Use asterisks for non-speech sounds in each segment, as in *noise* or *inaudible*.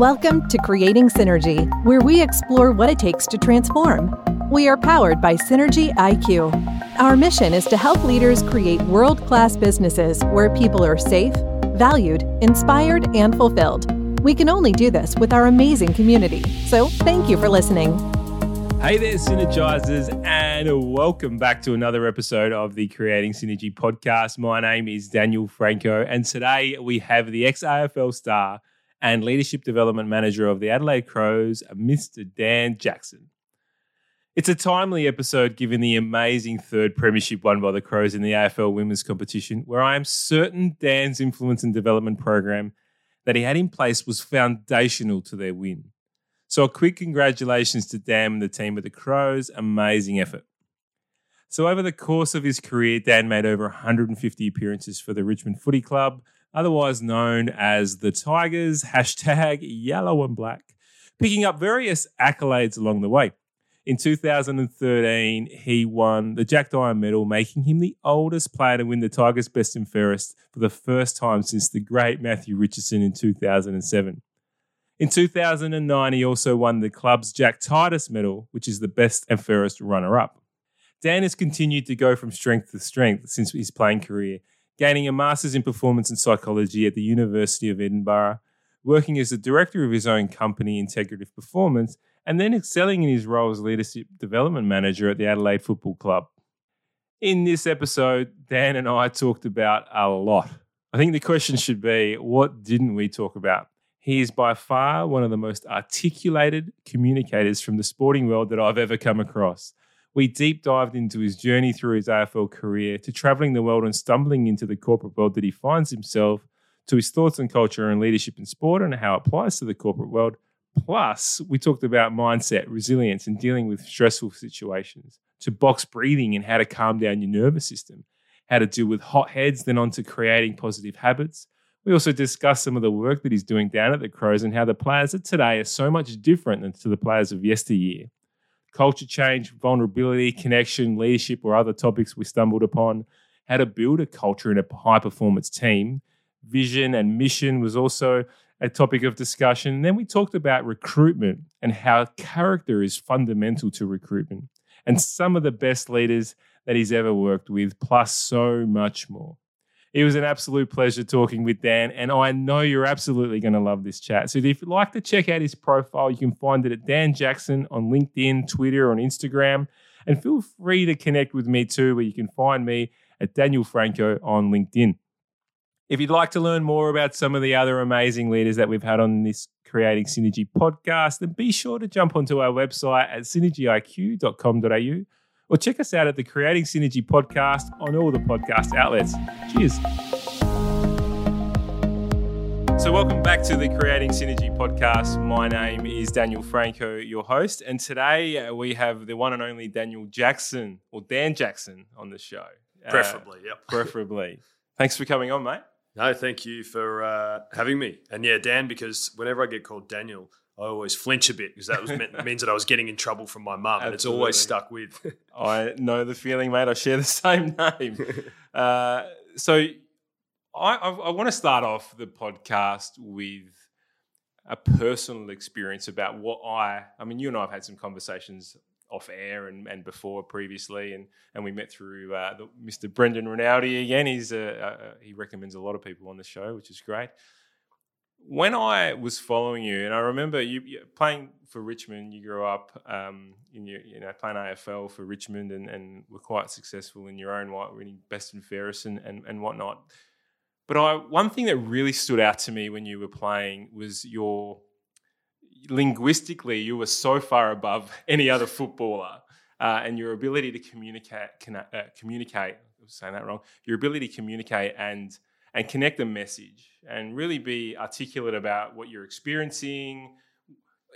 Welcome to Creating Synergy, where we explore what it takes to transform. We are powered by Synergy IQ. Our mission is to help leaders create world class businesses where people are safe, valued, inspired, and fulfilled. We can only do this with our amazing community. So, thank you for listening. Hey there, Synergizers, and welcome back to another episode of the Creating Synergy podcast. My name is Daniel Franco, and today we have the ex AFL star and leadership development manager of the Adelaide Crows, Mr. Dan Jackson. It's a timely episode given the amazing third premiership won by the Crows in the AFL women's competition, where I am certain Dan's influence and development program that he had in place was foundational to their win. So, a quick congratulations to Dan and the team at the Crows. Amazing effort. So, over the course of his career, Dan made over 150 appearances for the Richmond Footy Club, otherwise known as the Tigers, hashtag yellow and black, picking up various accolades along the way. In 2013, he won the Jack Dyer Medal, making him the oldest player to win the Tigers Best and Fairest for the first time since the great Matthew Richardson in 2007. In 2009, he also won the club's Jack Titus Medal, which is the best and fairest runner up. Dan has continued to go from strength to strength since his playing career, gaining a master's in performance and psychology at the University of Edinburgh, working as the director of his own company, Integrative Performance, and then excelling in his role as leadership development manager at the Adelaide Football Club. In this episode, Dan and I talked about a lot. I think the question should be what didn't we talk about? He is by far one of the most articulated communicators from the sporting world that I've ever come across. We deep dived into his journey through his AFL career to traveling the world and stumbling into the corporate world that he finds himself, to his thoughts on culture and leadership in sport and how it applies to the corporate world. Plus, we talked about mindset, resilience, and dealing with stressful situations, to box breathing and how to calm down your nervous system, how to deal with hot heads, then on to creating positive habits, we also discussed some of the work that he's doing down at the Crows and how the players of today are so much different than to the players of yesteryear. Culture change, vulnerability, connection, leadership, or other topics we stumbled upon. How to build a culture in a high performance team. Vision and mission was also a topic of discussion. And then we talked about recruitment and how character is fundamental to recruitment and some of the best leaders that he's ever worked with, plus so much more. It was an absolute pleasure talking with Dan, and I know you're absolutely going to love this chat. So if you'd like to check out his profile, you can find it at Dan Jackson on LinkedIn, Twitter, on Instagram, and feel free to connect with me too, where you can find me at Daniel Franco on LinkedIn. If you'd like to learn more about some of the other amazing leaders that we've had on this Creating Synergy podcast, then be sure to jump onto our website at synergyiq.com.au or check us out at the Creating Synergy podcast on all the podcast outlets. Cheers. So, welcome back to the Creating Synergy podcast. My name is Daniel Franco, your host, and today uh, we have the one and only Daniel Jackson, or Dan Jackson, on the show. Preferably, uh, yep. *laughs* Preferably. Thanks for coming on, mate. No, thank you for uh, having me. And yeah, Dan, because whenever I get called Daniel, I always flinch a bit because that was *laughs* means that I was getting in trouble from my mum, and it's always stuck with. *laughs* *laughs* I know the feeling, mate. I share the same name. uh, so, I, I, I want to start off the podcast with a personal experience about what I. I mean, you and I have had some conversations off air and, and before previously, and and we met through uh, the, Mr. Brendan Rinaldi again. He's a, a, he recommends a lot of people on the show, which is great when I was following you, and I remember you, playing for Richmond, you grew up um, in your, you know, playing AFL for Richmond and, and were quite successful in your own right, winning best and fairest and, and, and whatnot. But I, one thing that really stood out to me when you were playing was your linguistically, you were so far above *laughs* any other footballer, uh, and your ability to communicate, uh, communicate. I was saying that wrong. Your ability to communicate and and connect the message and really be articulate about what you're experiencing.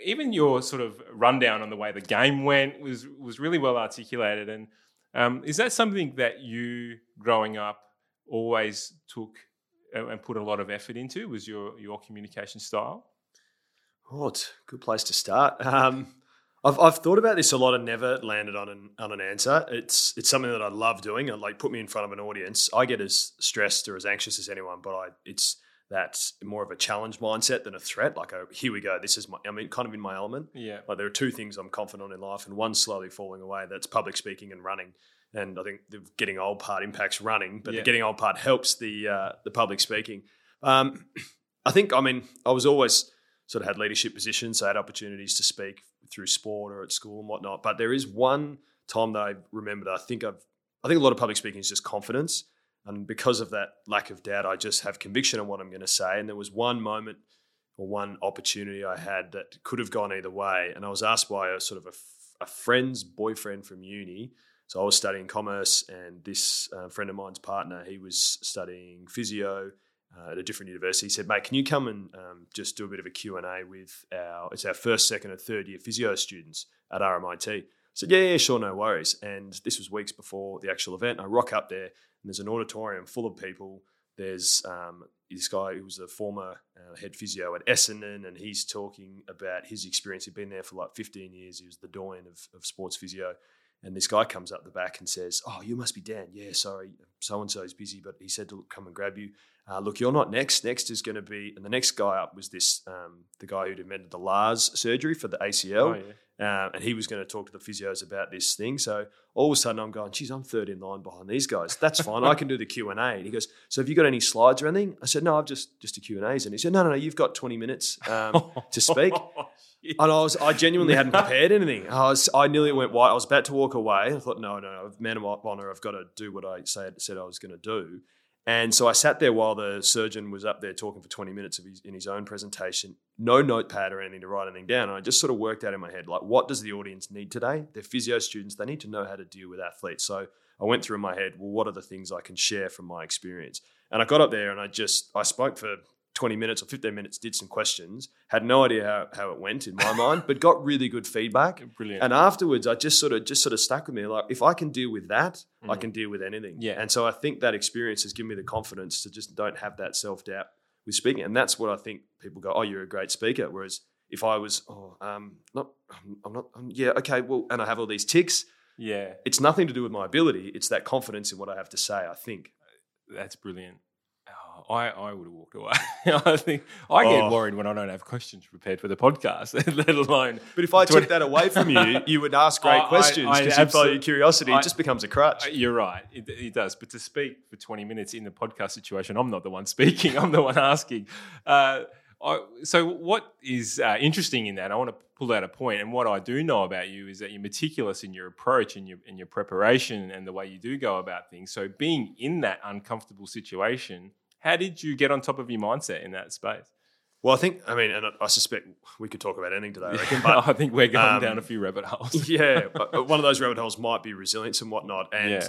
Even your sort of rundown on the way the game went was was really well articulated. And um, is that something that you, growing up, always took and put a lot of effort into? Was your your communication style? Oh, it's good place to start. Um, I've, I've thought about this a lot and never landed on an on an answer. It's it's something that I love doing. like put me in front of an audience. I get as stressed or as anxious as anyone, but I it's that's more of a challenge mindset than a threat. Like, here we go. This is my, I mean, kind of in my element. Yeah. Like, there are two things I'm confident in life, and one's slowly falling away. That's public speaking and running. And I think the getting old part impacts running, but Yeah. the getting old part helps the uh, the public speaking. Um, *clears throat* I think, I mean, I was always sort of had leadership positions, so I had opportunities to speak through sport or at school and whatnot. But there is one time that I remember that I think I've, I think a lot of public speaking is just confidence. And because of that lack of doubt, I just have conviction on what I'm going to say. And there was one moment or one opportunity I had that could have gone either way. And I was asked by a sort of a friend's boyfriend from uni. So I was studying commerce, and this uh, friend of mine's partner, he was studying physio uh, at a different university. He said, "Mate, can you come and um, just do a bit of a Q and A with our it's our first, second, and third year physio students at RMIT?" I said, "Yeah, yeah, sure, no worries." And this was weeks before the actual event. I rock up there, and there's an auditorium full of people. There's um, this guy who was a former uh, head physio at Essendon, and he's talking about his experience. He'd been there for like 15 years. He was the doyen of, of sports physio. And this guy comes up the back and says, "Oh, you must be Dan. Yeah, sorry, so and so is busy, but he said to come and grab you. Uh, look, you're not next. Next is going to be, and the next guy up was this, um, the guy who'd invented the Lars surgery for the ACL, Oh, yeah. um, and he was going to talk to the physios about this thing. So all of a sudden, I'm going, "Geez, I'm third in line behind these guys. That's fine. I can do the Q and A." And he goes, "So have you got any slides or anything?" I said, "No, I've just just a Q and A's." And he said, "No, no, no. You've got 20 minutes um, *laughs* to speak." And I was, I genuinely hadn't *laughs* prepared anything. I was, I nearly went white. I was about to walk away. I thought, no, no, no, man of honor, I've got to do what I said, said I was going to do. And so I sat there while the surgeon was up there talking for 20 minutes his, in his own presentation, no notepad or anything to write anything down. And I just sort of worked out in my head, like, what does the audience need today? They're physio students. They need to know how to deal with athletes. So I went through in my head, well, what are the things I can share from my experience? And I got up there and I just, I spoke for 20 minutes or 15 minutes, did some questions, had no idea how, how it went in my *laughs* mind, but got really good feedback. Brilliant. And afterwards, I just sort of just sort of stuck with me. Like, if I can deal with that, I Mhm. can deal with anything. Yeah. And so I think that experience has given me the confidence to just don't have that self doubt with speaking. And that's what I think people go, "Oh, you're a great speaker." Whereas if I was, "Oh, um, not, I'm, I'm not, I'm, yeah, okay, well," and I have all these ticks, yeah, it's nothing to do with my ability. It's that confidence in what I have to say. I think. that's brilliant. I, I would have walked away. *laughs* I think I get Oh. worried when I don't have questions prepared for the podcast, *laughs* let alone. But if I Twenty- took that away from you, *laughs* you would ask great I- questions because you follow your curiosity. I- it just becomes a crutch. You're right. It, it does. But to speak for 20 minutes in the podcast situation, I'm not the one speaking. I'm the one asking. Uh, I, so, what is uh, interesting in that? I want to pull out a point. point, and what I do know about you is that you're meticulous in your approach and your in your preparation and the way you do go about things. So, being in that uncomfortable situation, how did you get on top of your mindset in that space? well, I think, I mean, and I- suspect we could talk about anything today, I *laughs* reckon, but I think we're going um, down a few rabbit holes. *laughs* yeah, *laughs* but one of those rabbit holes might be resilience and whatnot. And yeah,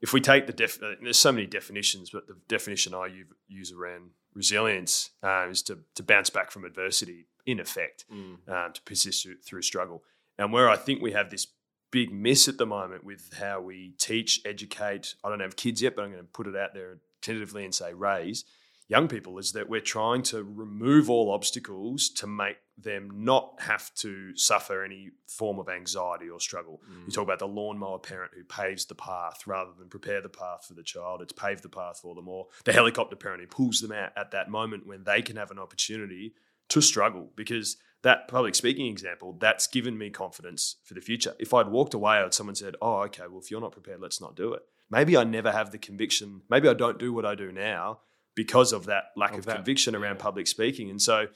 if we take the def, uh, there's so many definitions, but the definition I use around resilience uh, is to to bounce back from adversity. In effect, Mm. um, to persist through, through struggle. And where I think we have this big miss at the moment with how we teach, educate. I don't have kids yet, but I'm going to put it out there tentatively and say raise young people is that we're trying to remove all obstacles to make them not have to suffer any form of anxiety or struggle. Mm. You talk about the lawnmower parent who paves the path rather than prepare the path for the child. It's paved the path for them, or the helicopter parent who pulls them out at that moment when they can have an opportunity to struggle. Because that public speaking example, that's given me confidence for the future. If I'd walked away and someone said, Oh, okay, well, if you're not prepared, let's not do it. Maybe I never have the conviction, maybe I don't do what I do now because of that lack Of of, that, conviction around yeah. public speaking. And so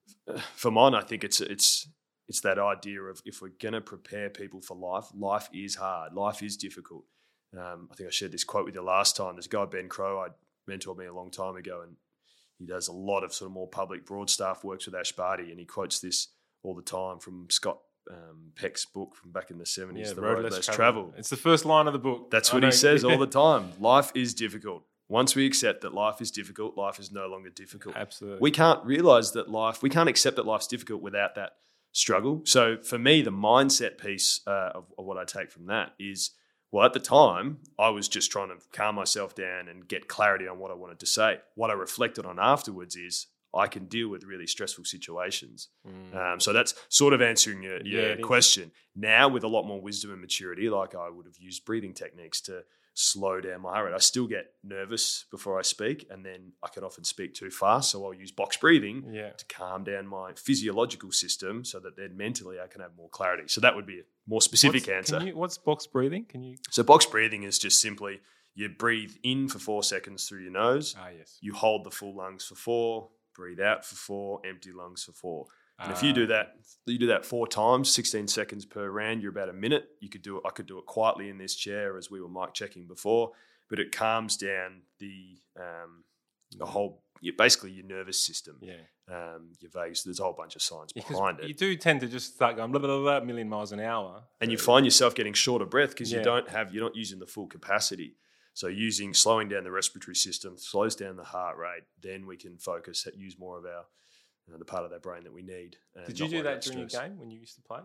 *sighs* for mine, I think it's it's it's that idea of if we're going to prepare people for life, life is hard, life is difficult. Um, I think I shared this quote with you last time. There's a guy Ben Crowe, I mentored me a long time ago, and he does a lot of sort of more public broad stuff, works with Ash Barty, and he quotes this all the time from Scott um, Peck's book from back in the 70s, Yeah, The Road, Less, Traveled. It's the first line of the book. That's I what know. he says all *laughs* the time. Life is difficult. Once we accept that life is difficult, life is no longer difficult. Absolutely. We can't realize that life, we can't accept that life's difficult without that struggle. So for me, the mindset piece uh, of, of what I take from that is well, at the time, I was just trying to calm myself down and get clarity on what I wanted to say. What I reflected on afterwards is I can deal with really stressful situations. Mm. Um, so that's sort of answering your, your is. question. Now, with a lot more wisdom and maturity, like I would have used breathing techniques to slow down my heart rate. I still get nervous before I speak, and then I can often speak too fast. So I'll use box breathing Yeah. to calm down my physiological system so that then mentally I can have more clarity. So that would be a more specific What's, answer. Can you, what's box breathing? Can you? so box breathing is just simply you breathe in for four seconds through your nose, Ah, yes. you hold the full lungs for four, breathe out for four, empty lungs for four. And if you Ah, do that, you do that four times, 16 seconds per round, you're about a minute. You could do it. I could do it quietly in this chair as we were mic checking before, but it calms down the um, the whole, you, basically your nervous system, Yeah. um, your vagus. There's a whole bunch of science Because behind it. you do tend to just start going blah, blah, blah, blah, a million miles an hour. and you find yourself getting short of breath because Yeah. you don't have you're not using the full capacity. So using slowing down the respiratory system slows down the heart rate. Then we can focus, use more of our uh, the part of our brain that we need. Did you do that during your game when you used to play?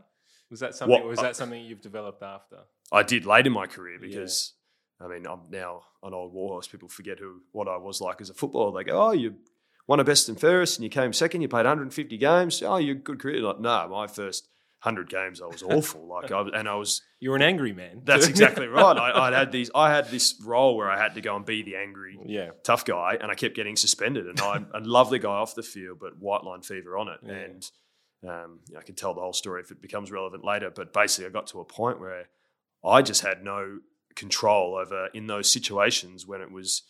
Was that something? What- or was that something you've developed after? I did late in my career Yeah. because I mean I'm now an old warhorse. People forget who what I was like as a footballer. They go, "Oh, you won a best and fairest, and you came second. You played 150 games. Oh, you're a good career." Like, no, my first hundred games, I was awful. like, I, and I was *laughs* You're an angry man. That's *laughs* exactly right. I, I'd had these. I had this role where I had to go and be the angry, yeah. tough guy, and I kept getting suspended. And I'm a lovely guy off the field, but white line fever on it. Yeah. And um, you know, I can tell the whole story if it becomes relevant later. But basically, I got to a point where I just had no control over in those situations when it was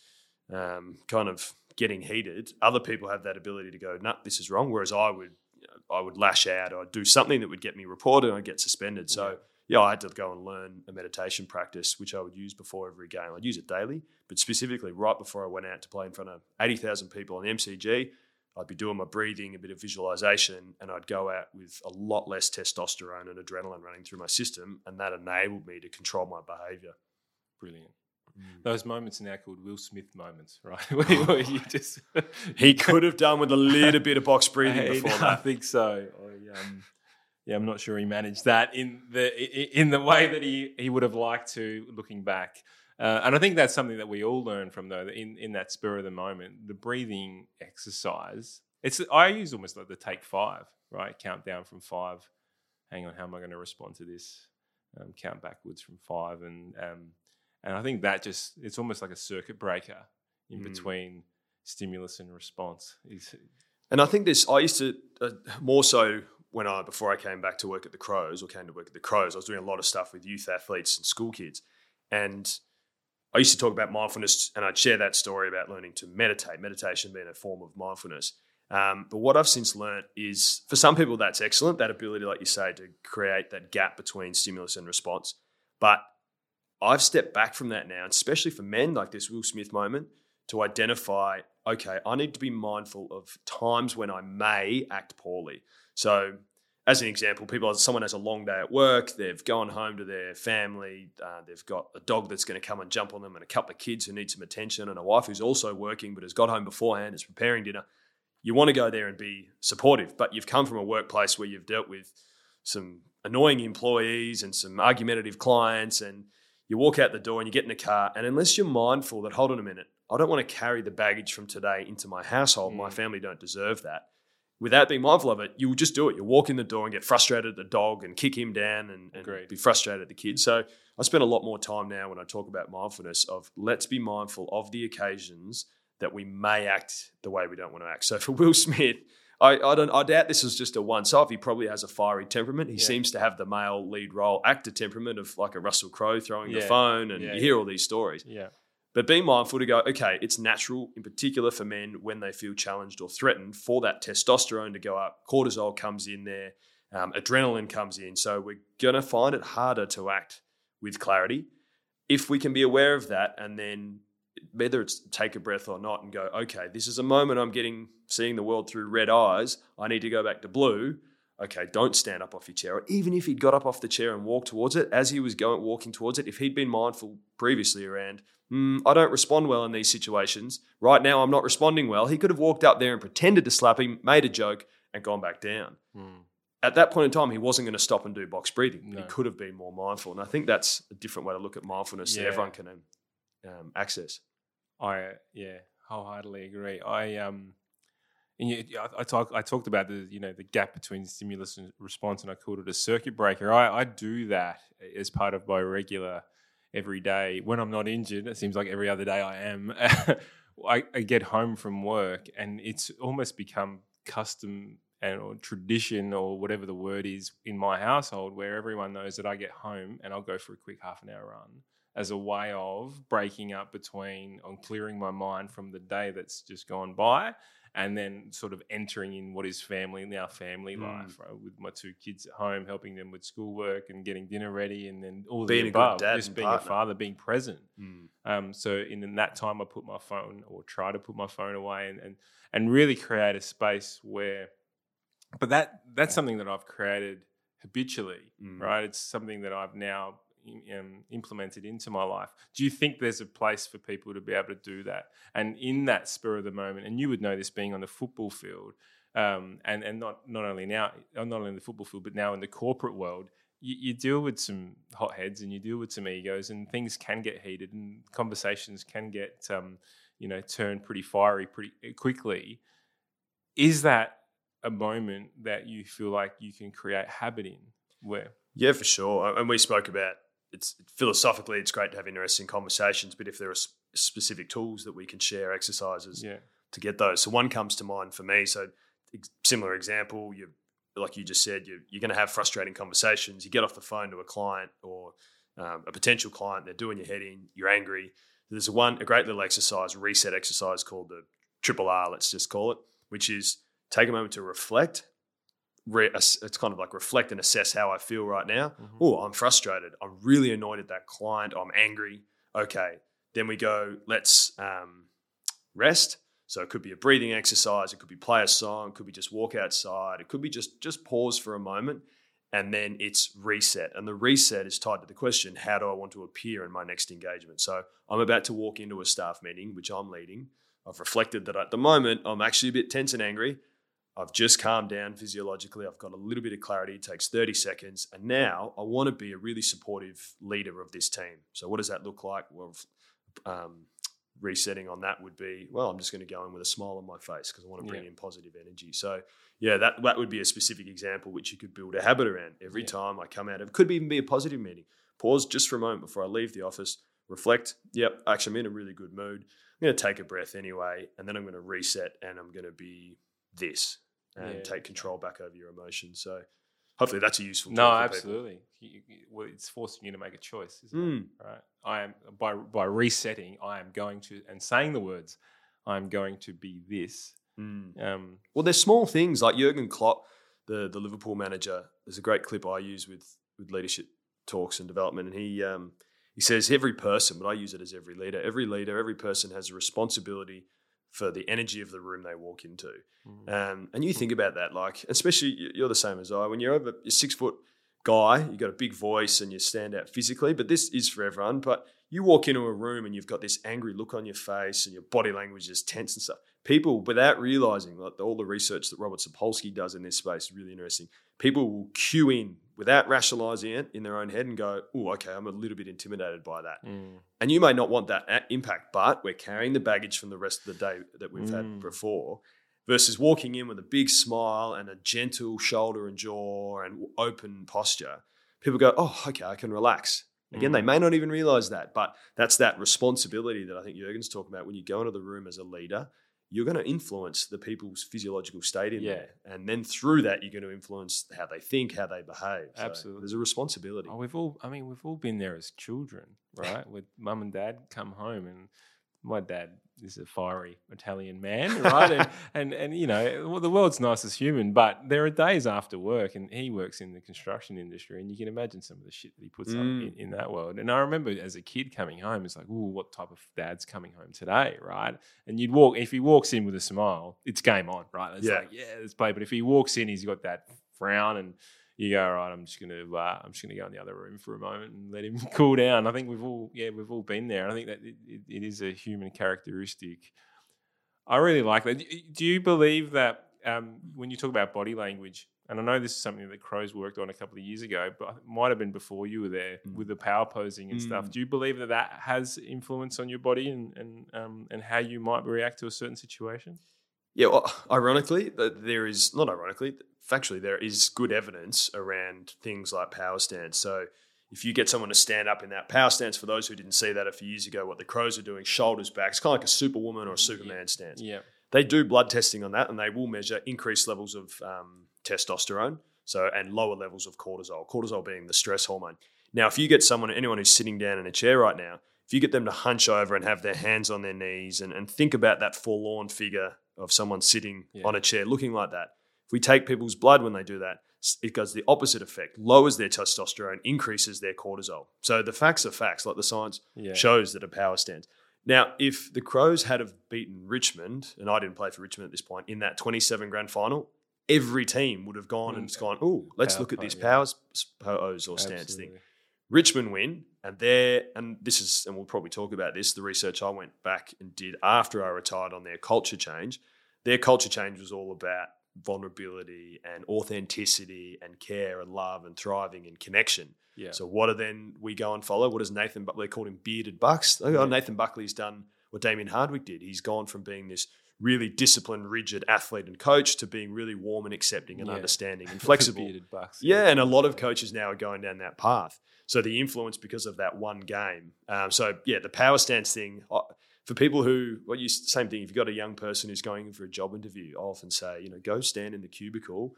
um, kind of getting heated. Other people have that ability to go, "No, this is wrong," whereas I would. You know, I would lash out I'd do something that would get me reported and I'd get suspended. So yeah, I had to go and learn a meditation practice, which I would use before every game. I'd use it daily, but specifically right before I went out to play in front of 80,000 people on the MCG, I'd be doing my breathing, a bit of visualization, and I'd go out with a lot less testosterone and adrenaline running through my system. And that enabled me to control my behavior. Brilliant. Those moments are now called Will Smith moments, *laughs* right? Where, where you just *laughs* He could have done with a little bit of box *laughs* breathing before I think so. I, um, yeah, I'm not sure he managed that in the in the way that he, he would have liked to, looking back. Uh, and I think that's something that we all learn from though. that In in that spur of the moment, the breathing exercise. It's I use almost like the take five, right? Count down from five. Hang on, how am I going to respond to this? Um, count backwards from five, and um, and I think that just it's almost like a circuit breaker in Mm. between stimulus and response. Is And I think this, I used to, uh, more so when I, before I came back to work at the Crows or came to work at the Crows, I was doing a lot of stuff with youth athletes and school kids. And I used to talk about mindfulness and I'd share that story about learning to meditate, meditation being a form of mindfulness. Um, but what I've since learnt is for some people, that's excellent, that ability, like you say, to create that gap between stimulus and response. But I've stepped back from that now, especially for men, like this Will Smith moment, to identify okay, I need to be mindful of times when I may act poorly. So, as an example, people, someone has a long day at work, they've gone home to their family, uh, they've got a dog that's going to come and jump on them, and a couple of kids who need some attention, and a wife who's also working but has got home beforehand, is preparing dinner. You want to go there and be supportive, but you've come from a workplace where you've dealt with some annoying employees and some argumentative clients, and you walk out the door and you get in the car, and unless you're mindful that, hold on a minute, I don't want to carry the baggage from today into my household. My Mm. family don't deserve that. Without being mindful of it, you will just do it. You walk in the door and get frustrated at the dog and kick him down and, and be frustrated at the kids. So I spend a lot more time now when I talk about mindfulness of let's be mindful of the occasions that we may act the way we don't want to act. So for Will Smith, I, I don't I doubt this is just a once off. He probably has a fiery temperament. He Yeah. seems to have the male lead role actor temperament of like a Russell Crowe throwing the phone, and Yeah, you hear all these stories. yeah. But being mindful to go, okay, it's natural, in particular for men, when they feel challenged or threatened, for that testosterone to go up. Cortisol comes in there, um, adrenaline comes in. So we're going to find it harder to act with clarity. If we can be aware of that and then whether it's take a breath or not and go, okay, this is a moment I'm getting, seeing the world through red eyes. I need to go back to blue. Okay, don't stand up off your chair. Or even if he'd got up off the chair and walked towards it, as he was going walking towards it, if he'd been mindful previously around, "Hmm, I don't respond well in these situations. Right now, I'm not responding well. He could have walked up there and pretended to slap him, made a joke, and gone back down. Mm. At that point in time, he wasn't going to stop and do box breathing. No. He could have been more mindful. And I think that's a different way to look at mindfulness that everyone can um, um, access. I yeah, wholeheartedly agree. I um, and you, I, I talk I talked about the you know the gap between stimulus and response, and I called it a circuit breaker. I I do that as part of my regular every day when I'm not injured. It seems like every other day I am. *laughs* I, I get home from work and it's almost become custom and or tradition or whatever the word is in my household where everyone knows that I get home and I'll go for a quick half an hour run as a way of breaking up between on clearing my mind from the day that's just gone by and then sort of entering in what is family now family mm. life right? with my two kids at home helping them with schoolwork and getting dinner ready and then all being the above just being partner. a father being present Mm. um, so in, in that time i put my phone or try to put my phone away and, and and really create a space where but that that's something that i've created habitually Mm. right it's something that i've now um, implemented into my life. Do you think there's a place for people to be able to do that? And in that spur of the moment, and you would know this being on the football field, um, and and not not only now, uh, not only in the football field, but now in the corporate world, you, you deal with some hotheads and you deal with some egos, and things can get heated, and conversations can get um, you know turned pretty fiery pretty uh, quickly. Is that a moment that you feel like you can create habit in? Where Yeah, for sure. And we spoke about it's philosophically, it's great to have interesting conversations, but if there are specific tools that we can share, exercises yeah, to get those. So one comes to mind for me. So ex- similar example, you like you just said, you, you're going to have frustrating conversations. You get off the phone to a client or um, a potential client, they're doing your head in, you're angry. There's a one a great little exercise, reset exercise called the triple R. Let's just call it, which is take a moment to reflect. Re- it's kind of like reflect and assess how I feel right now. Mhm. Oh, I'm frustrated. I'm really annoyed at that client. I'm angry. Okay. Then we go, let's um, rest. So it could be a breathing exercise. It could be play a song. It could be just walk outside. It could be just just pause for a moment, and then it's reset. And the reset is tied to the question: How do I want to appear in my next engagement? So I'm about to walk into a staff meeting, which I'm leading. I've reflected that at the moment I'm actually a bit tense and angry. I've just calmed down physiologically. I've got a little bit of clarity. It takes 30 seconds. And now I want to be a really supportive leader of this team. So, what does that look like? Well, um, resetting on that would be well, I'm just going to go in with a smile on my face because I want to bring Yeah. in positive energy. So, yeah, that, that would be a specific example which you could build a habit around. Every Yeah. time I come out of it, could even be a positive meeting. Pause just for a moment before I leave the office, reflect. Yep, actually, I'm in a really good mood. I'm going to take a breath anyway, and then I'm going to reset and I'm going to be this and Yeah. take control back over your emotions. So hopefully that's a useful No, absolutely. You- you- well, it's forcing you to make a choice, isn't Mm. it? Right. I am by by resetting. I am going to and saying the words. I am going to be this. Mm. Um, Well, there's small things like Jurgen Klopp, the the Liverpool manager. There's a great clip I use with with leadership talks and development, and he um, he says every person, but I use it as every leader. Every leader, every person has a responsibility for the energy of the room they walk into. mm, Um, and you think about that, like especially you- you're the same as I. When you're over you're six foot guy, you've got a big voice and you stand out physically. But this is for everyone. But you walk into a room and you've got this angry look on your face and your body language is tense and stuff. People, without realizing, like all the research that Robert Sapolsky does in this space is really interesting. People will cue in without rationalizing it in their own head and go, "Oh, okay, I'm a little bit intimidated by that." mm, And you may not want that impact, but we're carrying the baggage from the rest of the day that we've Mm. had before versus walking in with a big smile and a gentle shoulder and jaw and open posture. People go, oh, okay, I can relax. Again, they Mm. may not even realize that, but that's that responsibility that I think Jurgen's talking about when you go into the room as a leader. You're going to influence the people's physiological state in Yeah. there. And then through that, you're going to influence how they think, how they behave. So Absolutely. There's a responsibility. Oh, we've all. I mean, we've all been there as children, right? *laughs* With mum and dad come home, and my dad is a fiery Italian man, right? and, *laughs* and and you know, well, the world's nicest human, but there are days after work, and he works in the construction industry, and you can imagine some of the shit that he puts up Mm. in, in that world. And I remember as a kid coming home, it's like, ooh, what type of dad's coming home today, right? And you'd walk if he walks in with a smile, it's game on, right? It's Yeah. like, yeah, let's play. But if he walks in, he's got that frown and you go, all right, I'm just gonna uh, I'm just gonna go in the other room for a moment and let him *laughs* cool down. I think we've all yeah, we've all been there. I think that it, it, it is a human characteristic. I really like that. Do- Do you believe that um, when you talk about body language, and I know this is something that Crows worked on a couple of years ago, but it might have been before you were there Mm. with the power posing and stuff. Mm. Do you believe that that has influence on your body and and um, and how you might react to a certain situation? Yeah, well, ironically, there is not ironically, factually, there is good evidence around things like power stance. So, if you get someone to stand up in that power stance, for those who didn't see that a few years ago, what the Crows are doing, shoulders back, it's kind of like a superwoman or a Superman stance. Yeah. They do blood testing on that, and they will measure increased levels of um, testosterone, so and lower levels of cortisol. Cortisol being the stress hormone. Now, if you get someone, anyone who's sitting down in a chair right now, if you get them to hunch over and have their hands on their knees and, and think about that forlorn figure of someone sitting Yeah. on a chair looking like that, if we take people's blood when they do that, it does the opposite effect, lowers their testosterone, increases their cortisol. So the facts are facts, like the science Yeah. shows that a power stance. Now, if the Crows had have beaten Richmond, and I didn't play for Richmond at this point, in that 27 grand final, every team would have gone and Mm. gone, oh, let's Power look at this yeah. power pose or stance thing. Richmond win, and there, and this is, and we'll probably talk about this. The research I went back and did after I retired on their culture change. Their culture change was all about vulnerability and authenticity and care and love and thriving and connection. Yeah. So what are then we go and follow? What does Nathan Buckley they called him bearded bucks? Oh, Yeah. Nathan Buckley's done what Damien Hardwick did. He's gone from being this really disciplined, rigid athlete and coach to being really warm and accepting and Yeah. understanding and *laughs* flexible. Bearded bucks. Yeah, and a lot of coaches now are going down that path. So the influence because of that one game. Um, so yeah, the power stance thing uh, for people who, well, you same thing. If you've got a young person who's going in for a job interview, I often say, you know, go stand in the cubicle,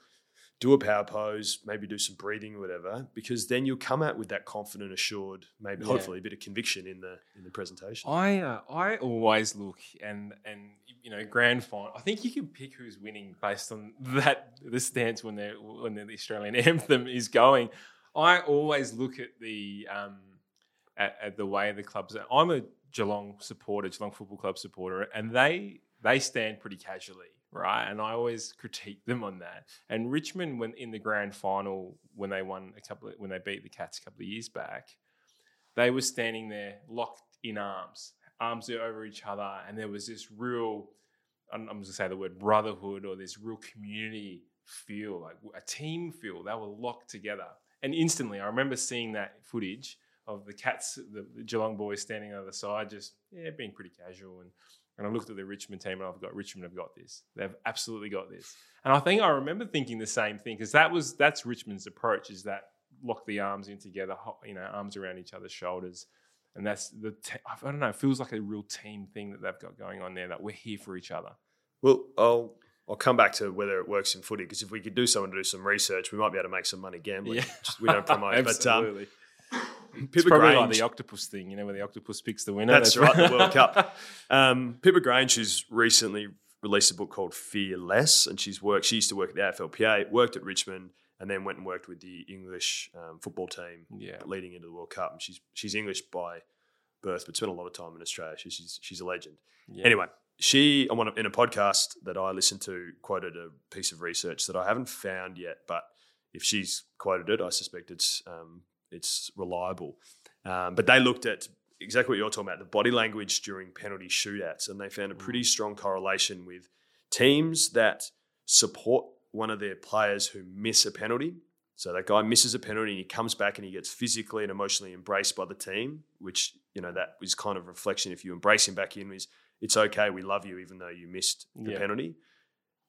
do a power pose, maybe do some breathing or whatever, because then you'll come out with that confident, assured, maybe Yeah. hopefully a bit of conviction in the in the presentation. I uh, I always look and and you know grand final. I think you can pick who's winning based on that the stance when they when the Australian *laughs* anthem is going. I always look at the um, at, at the way the clubs. Are. I'm a Geelong supporter, Geelong Football Club supporter, and they they stand pretty casually, right? And I always critique them on that. And Richmond, when in the grand final, when they won a couple, of, when they beat the Cats a couple of years back, they were standing there locked in arms, arms over each other, and there was this real, I'm just gonna say the word brotherhood or this real community feel, like a team feel. They were locked together, and instantly, I remember seeing that footage of the cats, the, the Geelong boys standing on the side, just yeah, being pretty casual. And and I looked at the Richmond team, and I've got Richmond have got this. They've absolutely got this. And I think I remember thinking the same thing because that was that's Richmond's approach is that lock the arms in together, you know, arms around each other's shoulders. And that's the, te- I don't know, it feels like a real team thing that they've got going on there, that we're here for each other. Well, I'll I'll come back to whether it works in footy because if we could do someone to do some research, we might be able to make some money gambling. Just- we don't promote, *laughs* but um, Absolutely. Pippa probably like Grange- the octopus thing, you know, where the octopus picks the winner. That's right, the World Cup. *laughs* Um, Pippa Grange, who's recently released a book called Fearless, and she's worked. She used to work at the AFLPA, worked at Richmond, and then went and worked with the English um, football team Yeah. leading into the World Cup. And she's she's English by birth, but spent a lot of time in Australia. She's she's a legend. Yeah. Anyway, she on one of, in a podcast that I listened to quoted a piece of research that I haven't found yet, but if she's quoted it, I suspect it's um, it's reliable. Um, but they looked at exactly what you're talking about, the body language during penalty shootouts, and they found a pretty strong correlation with teams that support one of their players who miss a penalty. So that guy misses a penalty and he comes back and he gets physically and emotionally embraced by the team, which, you know, that is kind of reflection. If you embrace him back in, is it's okay, we love you, even though you missed the Yeah. penalty.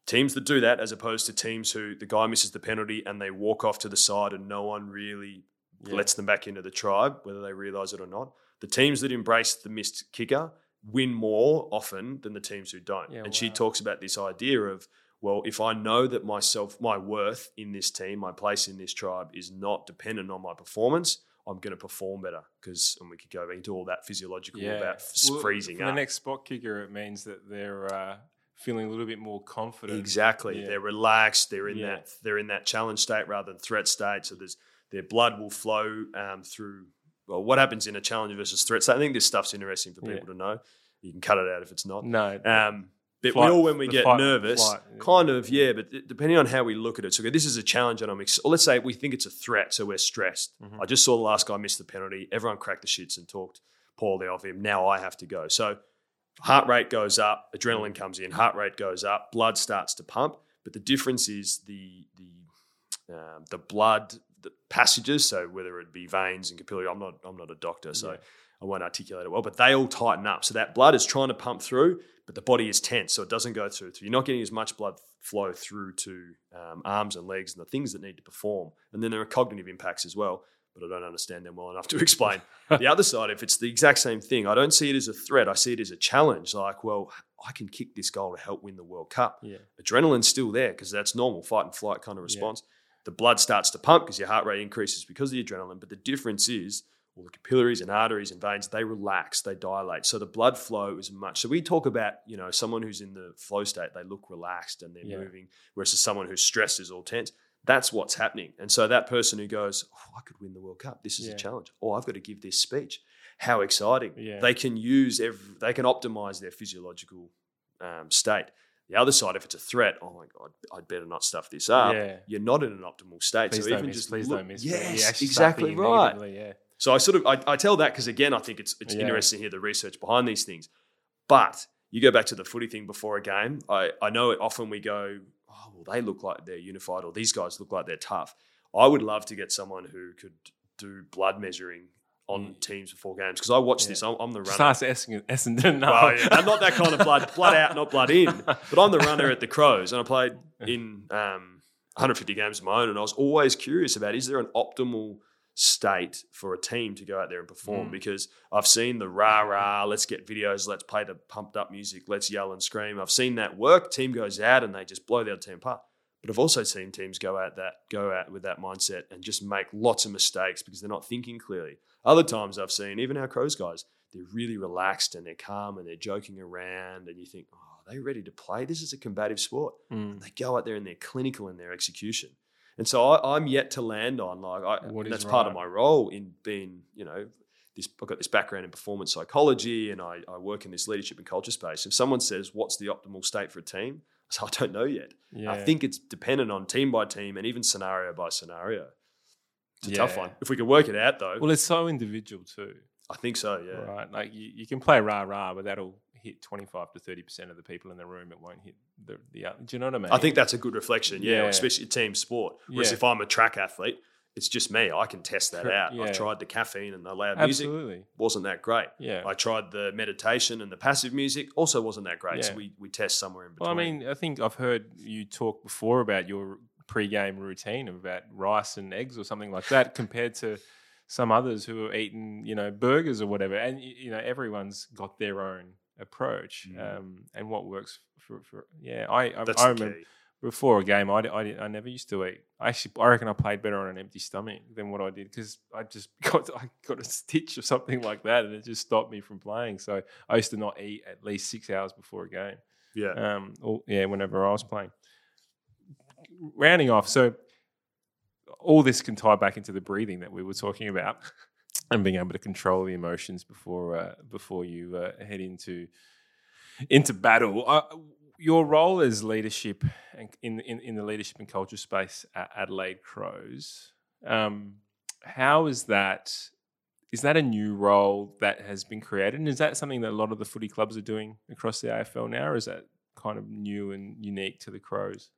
Teams that do that, as opposed to teams who the guy misses the penalty and they walk off to the side and no one really Yeah. lets them back into the tribe, whether they realize it or not. The teams that embrace the missed kicker win more often than the teams who don't. Yeah, and she talks about this idea of, well, if I know that myself, my worth in this team, my place in this tribe is not dependent on my performance, I'm going to perform better. Because, and we could go into all that physiological about Well, freezing for up. the next spot kicker, it means that they're uh, feeling a little bit more confident. Exactly. Yeah. They're relaxed. They're in Yeah. that. They're in that challenge state rather than threat state. So there's their blood will flow um, through. Well, what happens in a challenge versus threat state? I think this stuff's interesting for people Yeah. to know. You can cut it out if it's not. No. Um, but Flight- we all, when we get fight- nervous, flight, yeah. kind of, yeah. But depending on how we look at it, so okay, this is a challenge, and I'm. Ex- let's say we think it's a threat, so we're stressed. Mhm. I just saw the last guy miss the penalty. Everyone cracked the shits and talked poorly of him. Now I have to go. So heart rate goes up, adrenaline comes in, heart rate goes up, blood starts to pump. But the difference is the the um, the blood passages. So whether it be veins and capillary, I'm not I'm not a doctor, so Yeah. I won't articulate it well. But they all tighten up. So that blood is trying to pump through, but the body is tense, so it doesn't go through. So you're not getting as much blood flow through to um, arms and legs and the things that need to perform. And then there are cognitive impacts as well. but I don't understand them well enough to *laughs* explain. the other side, if it's the exact same thing, I don't see it as a threat. I see it as a challenge. Like, well, I can kick this goal to help win the World Cup. Yeah. Adrenaline's still there because that's normal fight and flight kind of response. The blood starts to pump because your heart rate increases because of the adrenaline. But the difference is all the capillaries and arteries and veins, they relax, they dilate. So the blood flow is much. So we talk about, you know, someone who's in the flow state, they look relaxed and they're Yeah. moving, whereas someone who's stressed is all tense. That's what's happening. And so that person who goes, oh, I could win the World Cup. This is Yeah. a challenge. Oh, I've got to give this speech. How exciting. Yeah. They can use, every, they can optimize their physiological um, state. The other side, if it's a threat, oh my God, I'd better not stuff this up. Yeah. You're not in an optimal state. Please so even miss. just please look- don't miss. Yes, Yeah, exactly right. Yeah. So I sort of I, I tell that because again I think it's it's Yeah. interesting to hear the research behind these things. But you go back to the footy thing before a game. I, I know often we go, oh well, they look like they're unified, or these guys look like they're tough. I would love to get someone who could do blood measuring on teams before games because I watch Yeah. this. I'm, I'm the Just runner. ask Essendon. *laughs* Essendon no. Well, yeah, I'm not that kind of blood, blood out, not blood in. *laughs* But I'm the runner at the Crows, and I played in um, 150 games of my own, and I was always curious about is there an optimal state for a team to go out there and perform? Mm. Because I've seen the rah rah, let's get videos, let's play the pumped up music, let's yell and scream. I've seen that work. Team goes out and they just blow the other team apart. But I've also seen teams go out that go out with that mindset and just make lots of mistakes because they're not thinking clearly. Other times I've seen even our Crows guys, they're really relaxed and they're calm and they're joking around, and you think, oh, are they ready to play? This is a combative sport. Mm. They go out there and they're clinical in their execution. And so I, I'm yet to land on like I, that's part of my role in being, you know, this I've got this background in performance psychology and I, I work in this leadership and culture space. If someone says what's the optimal state for a team, I *laughs* say I don't know yet. Yeah. I think it's dependent on team by team and even scenario by scenario. It's a tough one. If we could work it out though, Well, it's so individual too, I think so. Yeah. right? Like you, you can play rah rah, but that'll hit twenty five to thirty percent of the people in the room. It won't hit the the. other. Do you know what I mean? I think that's a good reflection. Yeah, Yeah. especially team sport. Whereas Yeah. if I'm a track athlete, it's just me. I can test that out. Yeah. I've tried the caffeine and the loud music. absolutely. Wasn't that great? Yeah. I tried the meditation and the passive music. Also wasn't that great. So we, we test somewhere in between. Well, I mean, I think I've heard you talk before about your pre-game routine about rice and eggs or something like that, compared to some others who are eating, you know, burgers or whatever. And you know, everyone's got their own approach Mm. um, and what works for. for yeah, I I, I remember key. before a game, I, I never used to eat. I actually, I reckon I played better on an empty stomach than what I did because I just *laughs* got I got a stitch or something like that, and it just stopped me from playing. So I used to not eat at least six hours before a game. Yeah. Um, or, yeah, whenever I was playing. Rounding off, so all this can tie back into the breathing that we were talking about, *laughs* and being able to control the emotions before uh, before you uh, head into into battle. Uh, your role as leadership and in, in in the leadership and culture space at Adelaide Crows, um, how is that? Is that a new role that has been created? And is that something that a lot of the footy clubs are doing across the AFL now, or is that kind of new and unique to the Crows?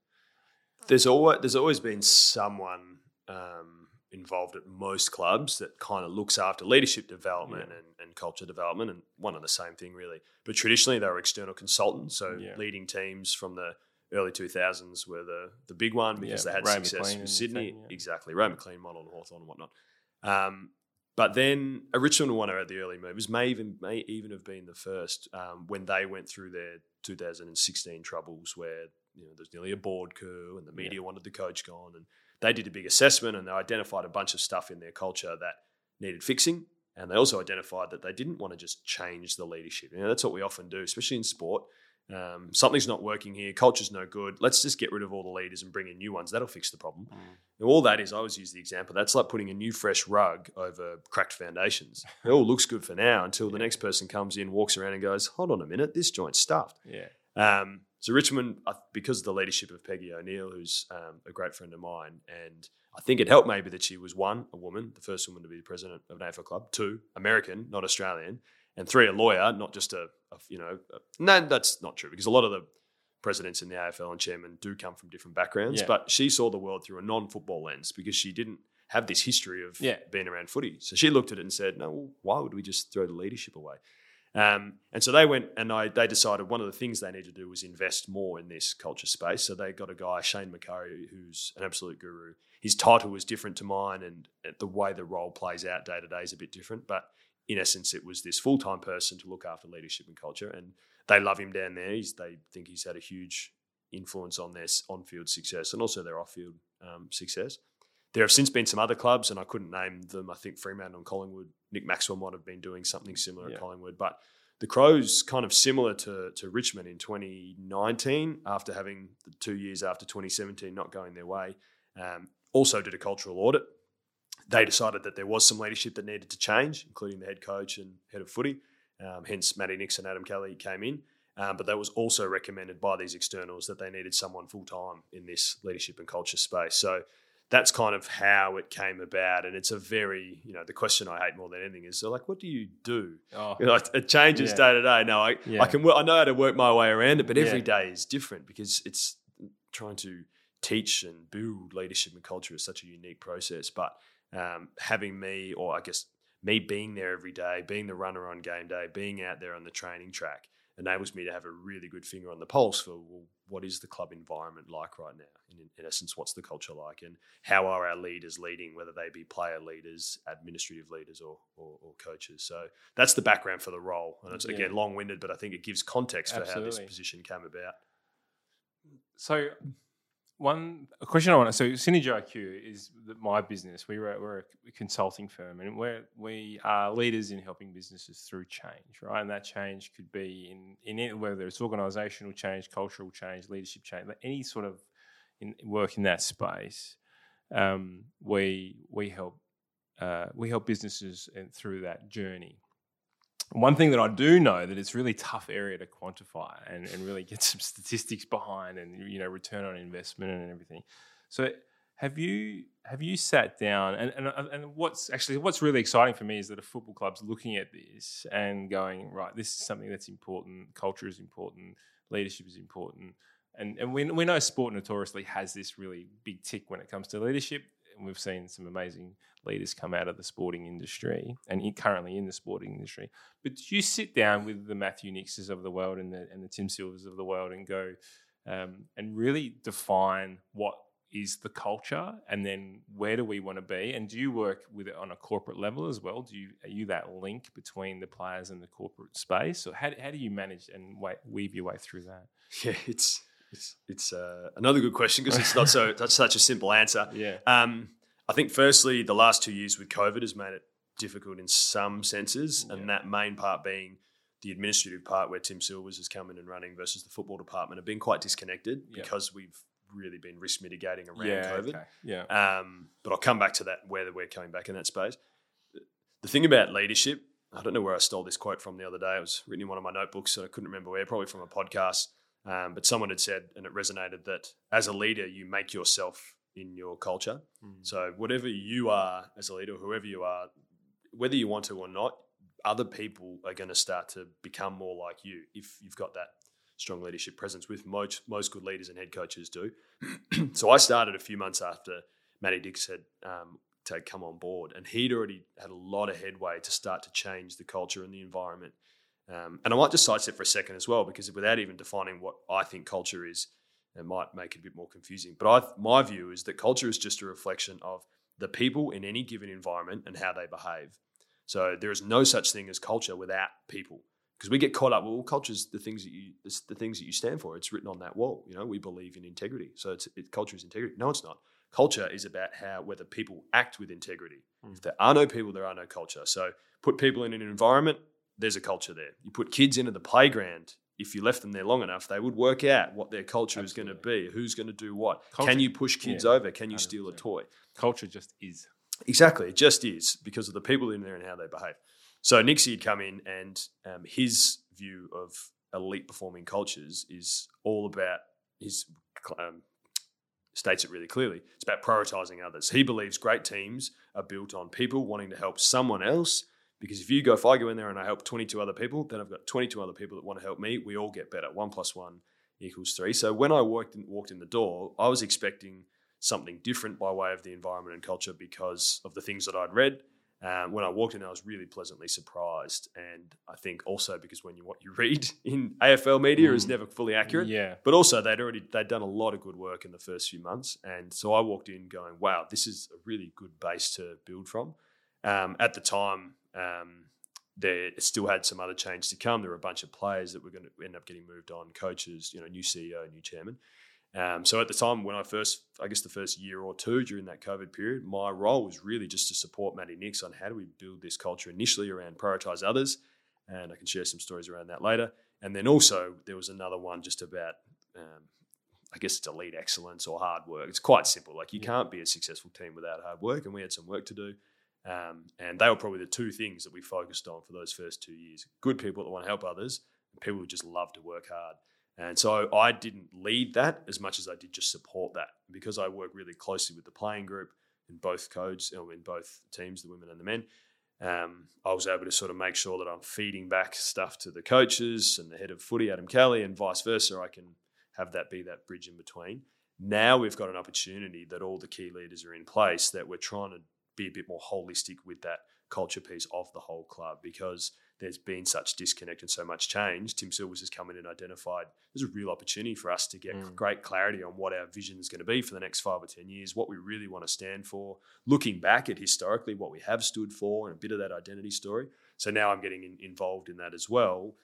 There's always there's always been someone um, involved at most clubs that kind of looks after leadership development Yeah. and, and culture development, and one and the same thing really. But traditionally, they were external consultants, so Yeah. leading teams from the early 2000s were the the big one because Yeah, they had Ray success McLean with Sydney. thing. Exactly, Ray McLean model and Hawthorn and whatnot. Um, but then a Richmond one at the early movers may even may even have been the first um, when they went through their 2016 troubles where you know there's nearly a board coup and the media wanted the coach gone and they did a big assessment and they identified a bunch of stuff in their culture that needed fixing and they also identified that they didn't want to just change the leadership. You know that's what we often do, especially in sport. Um, something's not working here. Culture's no good. Let's just get rid of all the leaders and bring in new ones. That'll fix the problem. And all that is, I always use the example. That's like putting a new, fresh rug over cracked foundations. It all looks good for now until the *laughs* next person comes in, walks around, and goes, "Hold on a minute, this joint's stuffed." Yeah, Um, so Richmond, because of the leadership of Peggy O'Neill, who's um, a great friend of mine, and I think it helped maybe that she was one, a woman, the first woman to be president of an AFL club, two, American, not Australian, and three, a lawyer, not just a, a you know, a, no, that's not true because a lot of the presidents in the AFL and chairmen do come from different backgrounds, Yeah. but she saw the world through a non-football lens because she didn't have this history of Yeah. being around footy. So she looked at it and said, "No, well, why would we just throw the leadership away?" Um, and so they went and I, they decided one of the things they need to do was invest more in this culture space. So they got a guy, Shane McCurry, who's an absolute guru. His title was different to mine, and the way the role plays out day to day is a bit different. But in essence, it was this full time person to look after leadership and culture. And they love him down there. He's, they think he's had a huge influence on their on field success and also their off field um, success. There have since been some other clubs, and I couldn't name them. I think Fremantle and Collingwood, Nick Maxwell might have been doing something similar yeah. at Collingwood. But the Crows, kind of similar to, to Richmond in 2019, after having the two years after 2017 not going their way, um, also did a cultural audit. They decided that there was some leadership that needed to change, including the head coach and head of footy. Um, hence, Matty Nicks, and Adam Kelly came in. Um, but that was also recommended by these externals that they needed someone full time in this leadership and culture space. So that's kind of how it came about. And it's a very, you know, the question I hate more than anything is so like, what do you do? Oh, you know, it changes yeah. day to day. No, I, yeah. I can, I know how to work my way around it, but every yeah. day is different because it's trying to teach and build leadership and culture is such a unique process. But um, having me, or I guess me being there every day, being the runner on game day, being out there on the training track, enables me to have a really good finger on the pulse for well, what is the club environment like right now? In, in, essence, what's the culture like, and how are our leaders leading, whether they be player leaders, administrative leaders, or or, or coaches? So that's the background for the role, and it's yeah. again long winded, but I think it gives context Absolutely. for how this position came about. So one a question I want to so Synergy IQ is my business. We we're a consulting firm, and we're we are leaders in helping businesses through change, right? And that change could be in in whether it's organisational change, cultural change, leadership change, any sort of in, work in that space. Um, we we help uh, we help businesses and through that journey. One thing that I do know that it's really tough area to quantify and, and really get *laughs* some statistics behind and you know return on investment and everything. So have you have you sat down and, and and what's actually what's really exciting for me is that a football club's looking at this and going right this is something that's important culture is important leadership is important and and we, we know sport notoriously has this really big tick when it comes to leadership we've seen some amazing leaders come out of the sporting industry and currently in the sporting industry. But you sit down with the Matthew Nixes of the world and the, and the Tim Silvers of the world and go um, and really define what is the culture and then where do we want to be? And do you work with it on a corporate level as well? Do you are you that link between the players and the corporate space? Or how, how do you manage and weave your way through that? Yeah it's it's it's uh, another good question because it's not so *laughs* that's such a simple answer. Yeah. Um, I think firstly, the last two years with COVID has made it difficult in some senses, yeah. and that main part being the administrative part where Tim Silvers is coming and running versus the football department have been quite disconnected yeah. because we've really been risk mitigating around yeah, COVID. Okay. Yeah. Um, but I'll come back to that whether we're coming back in that space. The thing about leadership, I don't know where I stole this quote from the other day. It was written in one of my notebooks, so I couldn't remember where. Probably from a podcast. Um, but someone had said, and it resonated, that as a leader, you make yourself in your culture. Mm. So whatever you are as a leader, whoever you are, whether you want to or not, other people are going to start to become more like you if you've got that strong leadership presence, with most most good leaders and head coaches do. *clears throat* so I started a few months after Matty Nicks had um, to come on board, and he'd already had a lot of headway to start to change the culture and the environment um, and I might just sidestep for a second as well, because without even defining what I think culture is, it might make it a bit more confusing. But I, my view is that culture is just a reflection of the people in any given environment and how they behave. So there is no such thing as culture without people, because we get caught up. Well, culture is the things that you, it's the things that you stand for. It's written on that wall. You know, we believe in integrity. So it's it, culture is integrity. No, it's not. Culture is about how whether people act with integrity. Mm. If there are no people, there are no culture. So put people in an environment there's a culture there. You put kids into the playground. If you left them there long enough, they would work out what their culture Absolutely. is going to be, who's going to do what. Culture, Can you push kids yeah, over? Can you 100%. steal a toy? Culture just is. Exactly, it just is because of the people in there and how they behave. So Nixie had come in, and um, his view of elite performing cultures is all about his um, states it really clearly. It's about prioritizing others. He believes great teams are built on people wanting to help someone else because if you go, if I go in there and I help 22 other people, then I've got 22 other people that want to help me. We all get better. One plus one equals three. So when I walked in, walked in the door, I was expecting something different by way of the environment and culture because of the things that I'd read. Um, when I walked in, I was really pleasantly surprised, and I think also because when you what you *laughs* read in AFL media is Mm. never fully accurate. Yeah. But also, they'd already they'd done a lot of good work in the first few months, and so I walked in going, "Wow, this is a really good base to build from." Um, at the time, um, there still had some other change to come. There were a bunch of players that were going to end up getting moved on, coaches, you know, new CEO, new chairman. Um, so at the time when I first, I guess the first year or two during that COVID period, my role was really just to support Matty Nicks on how do we build this culture initially around prioritize others, and I can share some stories around that later. And then also there was another one just about, um, I guess it's elite excellence or hard work. It's quite simple. Like you can't be a successful team without hard work, and we had some work to do. Um, and they were probably the two things that we focused on for those first two years: good people that want to help others, and people who just love to work hard. And so I didn't lead that as much as I did just support that because I work really closely with the playing group in both codes, in both teams, the women and the men. Um, I was able to sort of make sure that I'm feeding back stuff to the coaches and the head of footy, Adam Kelly, and vice versa. I can have that be that bridge in between. Now we've got an opportunity that all the key leaders are in place that we're trying to be a bit more holistic with that culture piece of the whole club because there's been such disconnect and so much change. Tim Silvers has come in and identified there's a real opportunity for us to get Mm. great clarity on what our vision is going to be for the next five or 10 years, what we really want to stand for, looking back at historically what we have stood for and a bit of that identity story. So now I'm getting in, involved in that as well,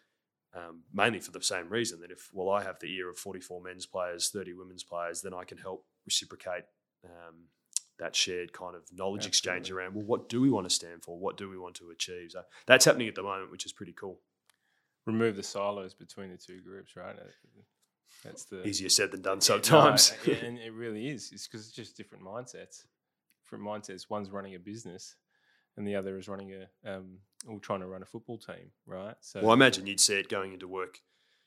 um, mainly for the same reason that if, well, I have the ear of 44 men's players, 30 women's players, then I can help reciprocate um, that shared kind of knowledge exchange around, well, what do we want to stand for? What do we want to achieve? So that's happening at the moment, which is pretty cool. Remove the silos between the two groups, right? That's the Easier said than done sometimes. yeah, *laughs* and it really is. It's because it's just different mindsets. Different mindsets. One's running a business, and the other is running a um, or trying to run a football team, right? So, Well, I imagine you'd see it going into work,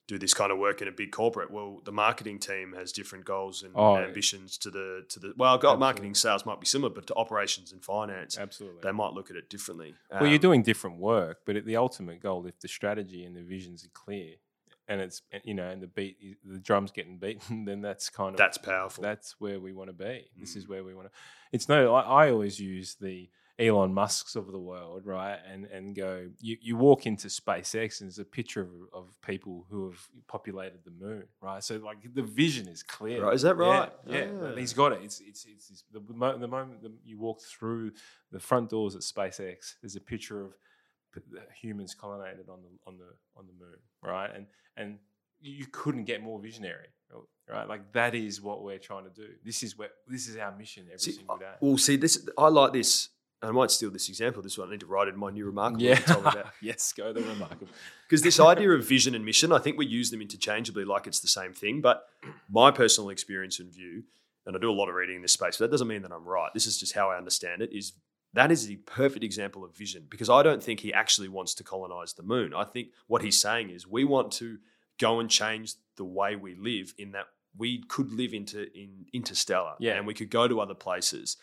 do this kind of work in a big corporate. Well, the marketing team has different goals and Oh, ambitions to the to the. Well, got Absolutely. marketing sales might be similar, but to operations and finance, absolutely. they might look at it differently. well, you're Um, doing different work, but at the ultimate goal, if the strategy and the visions are clear, and it's you know, and the beat, the drum's getting beaten, *laughs* then that's kind of that's powerful. That's where we want to be. This is Mm. where we want to. It's no. I, I always use the Elon Musk's of the world, right? And and go. You, you walk into SpaceX and there's a picture of, of people who have populated the moon, right? So like the vision is clear. Right, is that right? Yeah, and Ah. he's got it. It's it's it's, it's the, mo- the moment that you walk through the front doors at SpaceX. There's a picture of humans colonized on the on the on the moon, right? And and you couldn't get more visionary, right? Like that is what we're trying to do. This is where this is our mission every See, single day. well, see this. I like this. And I might steal this example. This one I need to write in my new remarkable. Yeah. you told me about. *laughs* yes, go the remarkable. *laughs* Because this idea of vision and mission, I think we use them interchangeably like it's the same thing. But my personal experience and view, and I do a lot of reading in this space, but that doesn't mean that I'm right. This is just how I understand it, is that is the perfect example of vision because I don't think he actually wants to colonize the moon. I think what he's saying is we want to go and change the way we live in that we could live into in interstellar Yeah. and we could go to other places.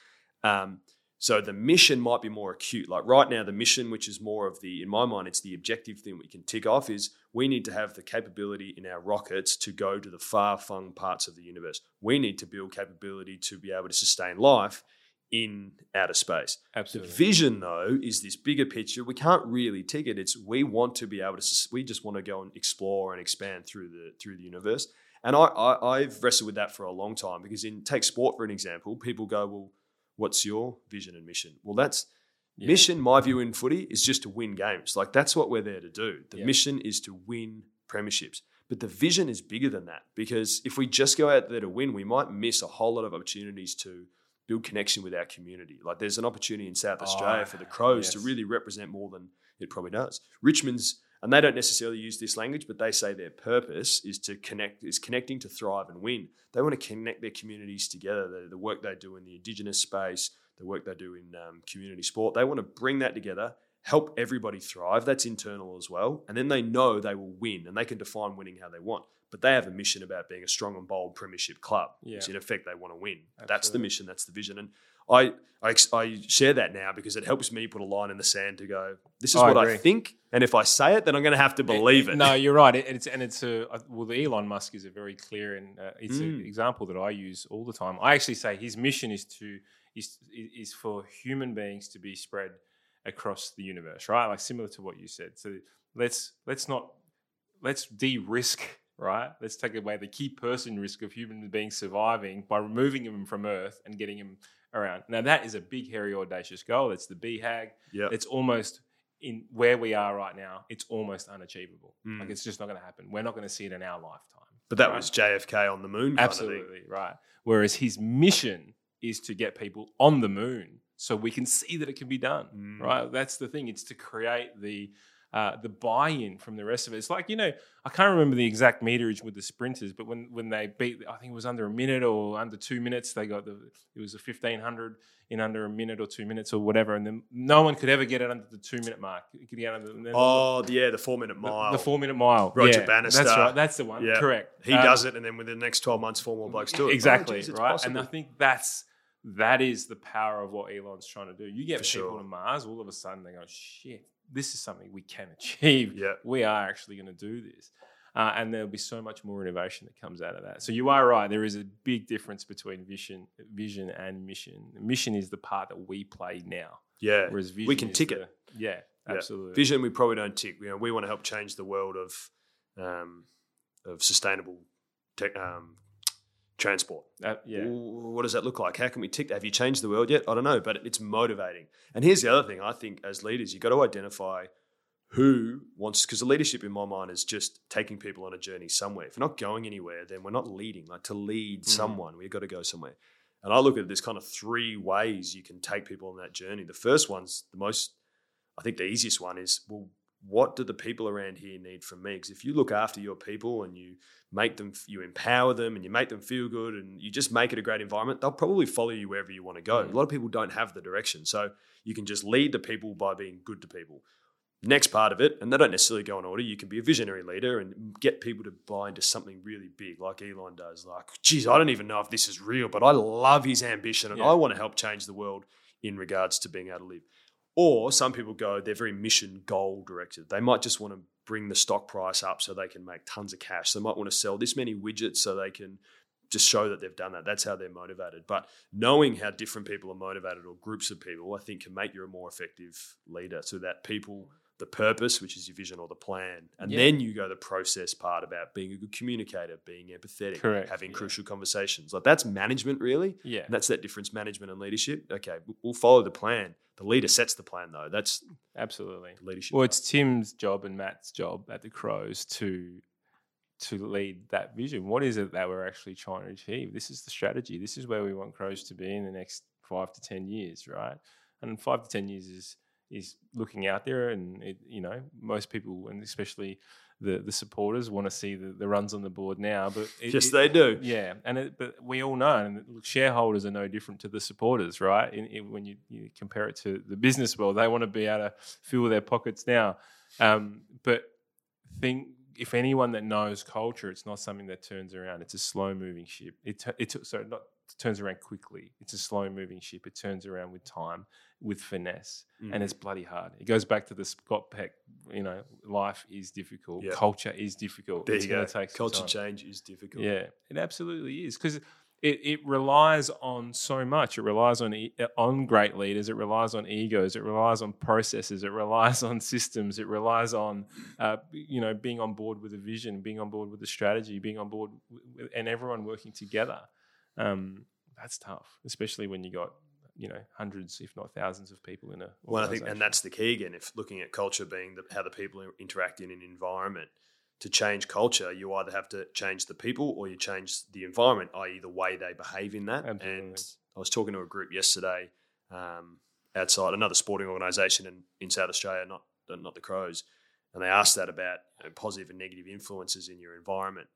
Um, so the mission might be more acute. Like right now, the mission, which is more of the, in my mind, it's the objective thing we can tick off, is we need to have the capability in our rockets to go to the far flung parts of the universe. We need to build capability to be able to sustain life in outer space. The Absolutely. vision, though, is this bigger picture. We can't really tick it. It's we want to be able to. We just want to go and explore and expand through the through the universe. And I, I I've wrestled with that for a long time because in take sport for an example, people go, well, what's your vision and mission? Well, that's Yeah. mission. My view in footy is just to win games. Like that's what we're there to do. The Yeah. mission is to win premierships. But the vision is bigger than that because if we just go out there to win, we might miss a whole lot of opportunities to build connection with our community. Like there's an opportunity in South Oh, Australia ah, for the Crows to really represent more than it probably does. Richmond's and they don't necessarily use this language, but they say their purpose is to connect, is connecting to thrive and win. They want to connect their communities together. The, the work they do in the Indigenous space, the work they do in um, community sport, they want to bring that together, help everybody thrive. That's internal as well, and then they know they will win, and they can define winning how they want. But they have a mission about being a strong and bold premiership club, which in effect they want to win. That's the mission. That's the vision, and I, I I share that now because it helps me put a line in the sand to go. This is I what I think, and if I say it, then I'm going to have to believe it. No, you're right. It, it's and it's a uh, well, the Elon Musk is a very clear and uh, it's Mm. an example that I use all the time. I actually say his mission is to is is for human beings to be spread across the universe, right? Like similar to what you said. So let's let's not let's de-risk, right? Let's take away the key person risk of human beings surviving by removing them from Earth and getting them around. Now that is a big, hairy, audacious goal. It's the BHAG. Yeah. It's almost in where we are right now. It's almost unachievable. Mm. Like it's just not going to happen. We're not going to see it in our lifetime. But that right? was JFK on the moon. Kind Of thing. Absolutely right. Whereas his mission is to get people on the moon so we can see that it can be done. Mm. Right. That's the thing. It's to create the uh, the buy-in from the rest of it. It's like you know, I can't remember the exact meterage with the sprinters, but when when they beat, I think it was under a minute or under two minutes, they got the it was a fifteen hundred in under a minute or two minutes or whatever, and then no one could ever get it under the two minute mark. You could get under, and Oh, the- yeah, the four minute mile. the four minute mile. Roger yeah, Bannister. That's right. That's the one. Yeah. Correct. He Um, does it, and then within the next 12 months, four more blokes do it. Exactly, Oh, geez, right? possible. And I think that's that is the power of what Elon's trying to do. You get For people sure. to Mars, all of a sudden they go, "Shit, this is something we can *laughs* achieve. Yeah. We are actually going to do this." Uh, and there'll be so much more innovation that comes out of that. So you are right. There is a big difference between vision, vision and mission. Mission is the part that we play now, yeah. whereas vision We can tick the- it. Yeah, Yeah. absolutely. Vision, we probably don't tick. You know, we want to help change the world of um, of sustainable tech, um, transport. Uh, yeah, What does that look like? How can we tick that? Have you changed the world yet? I don't know, but it's motivating. And here's the other thing I think as leaders, you've got to identify who wants, because the leadership in my mind is just taking people on a journey somewhere. If we're not going anywhere, then we're not leading. Like to lead Mhm. someone, we've got to go somewhere. And I look at this kind of three ways you can take people on that journey. The first one's the most, I think the easiest one is, well, what do the people around here need from me? Because if you look after your people and you make them, you empower them and you make them feel good and you just make it a great environment, they'll probably follow you wherever you want to go. Mm. A lot of people don't have the direction. So you can just lead the people by being good to people. Next part of it, and they don't necessarily go in order, you can be a visionary leader and get people to buy into something really big, like Elon does. Like, geez, I don't even know if this is real, but I love his ambition and Yeah. I want to help change the world in regards to being able to live. Or some people go, they're very mission goal directed. They might just want to bring the stock price up so they can make tons of cash. They might want to sell this many widgets so they can just show that they've done that. That's how they're motivated. But knowing how different people are motivated or groups of people, I think can make you a more effective leader so that people, the purpose, which is your vision or the plan, and Yeah. then you go the process part about being a good communicator, being empathetic, Correct, having yeah. crucial conversations. Like that's management, really. yeah. And that's that difference management and leadership. Okay, we- we'll follow the plan. The leader sets the plan, though. That's Absolutely. leadership. Well, part. it's Tim's job and Matt's job at the Crows to to lead that vision. What is it that we're actually trying to achieve? This is the strategy. This is where we want Crows to be in the next five to ten years, right? And five to ten years is is looking out there, and it, you know most people, and especially the the supporters, want to see the, the runs on the board now. But *laughs* it, yes, it- they do. yeah, and it, but we all know, and shareholders are no different to the supporters, right? In, in, when you, you compare it to the business world, they want to be able to fill their pockets now. Um, but think if anyone that knows culture, it's not something that turns around. It's a slow moving ship. It it tu- sorry, not turns around quickly. It's a slow moving ship. It turns around with time, with finesse, Mm. and it's bloody hard. It goes back to the Scott Peck. You know, life is difficult. Yeah. Culture is difficult. there it's you go. gonna take Culture change is difficult. Yeah, it absolutely is because it, it relies on so much. It relies on e- on great leaders. It relies on egos. It relies on processes. It relies on systems. It relies on uh, you know being on board with a vision, being on board with a strategy, being on board with, and everyone working together. Um, that's tough, especially when you got you know hundreds, if not thousands, of people in a. Well, I think, and that's the key again. If looking at culture being the, how the people interact in an environment, to change culture, you either have to change the people or you change the environment, i.e., the way they behave in that. Absolutely. And I was talking to a group yesterday um, outside another sporting organisation in, in South Australia, not not the Crows, and they asked that about you know, positive and negative influences in your environment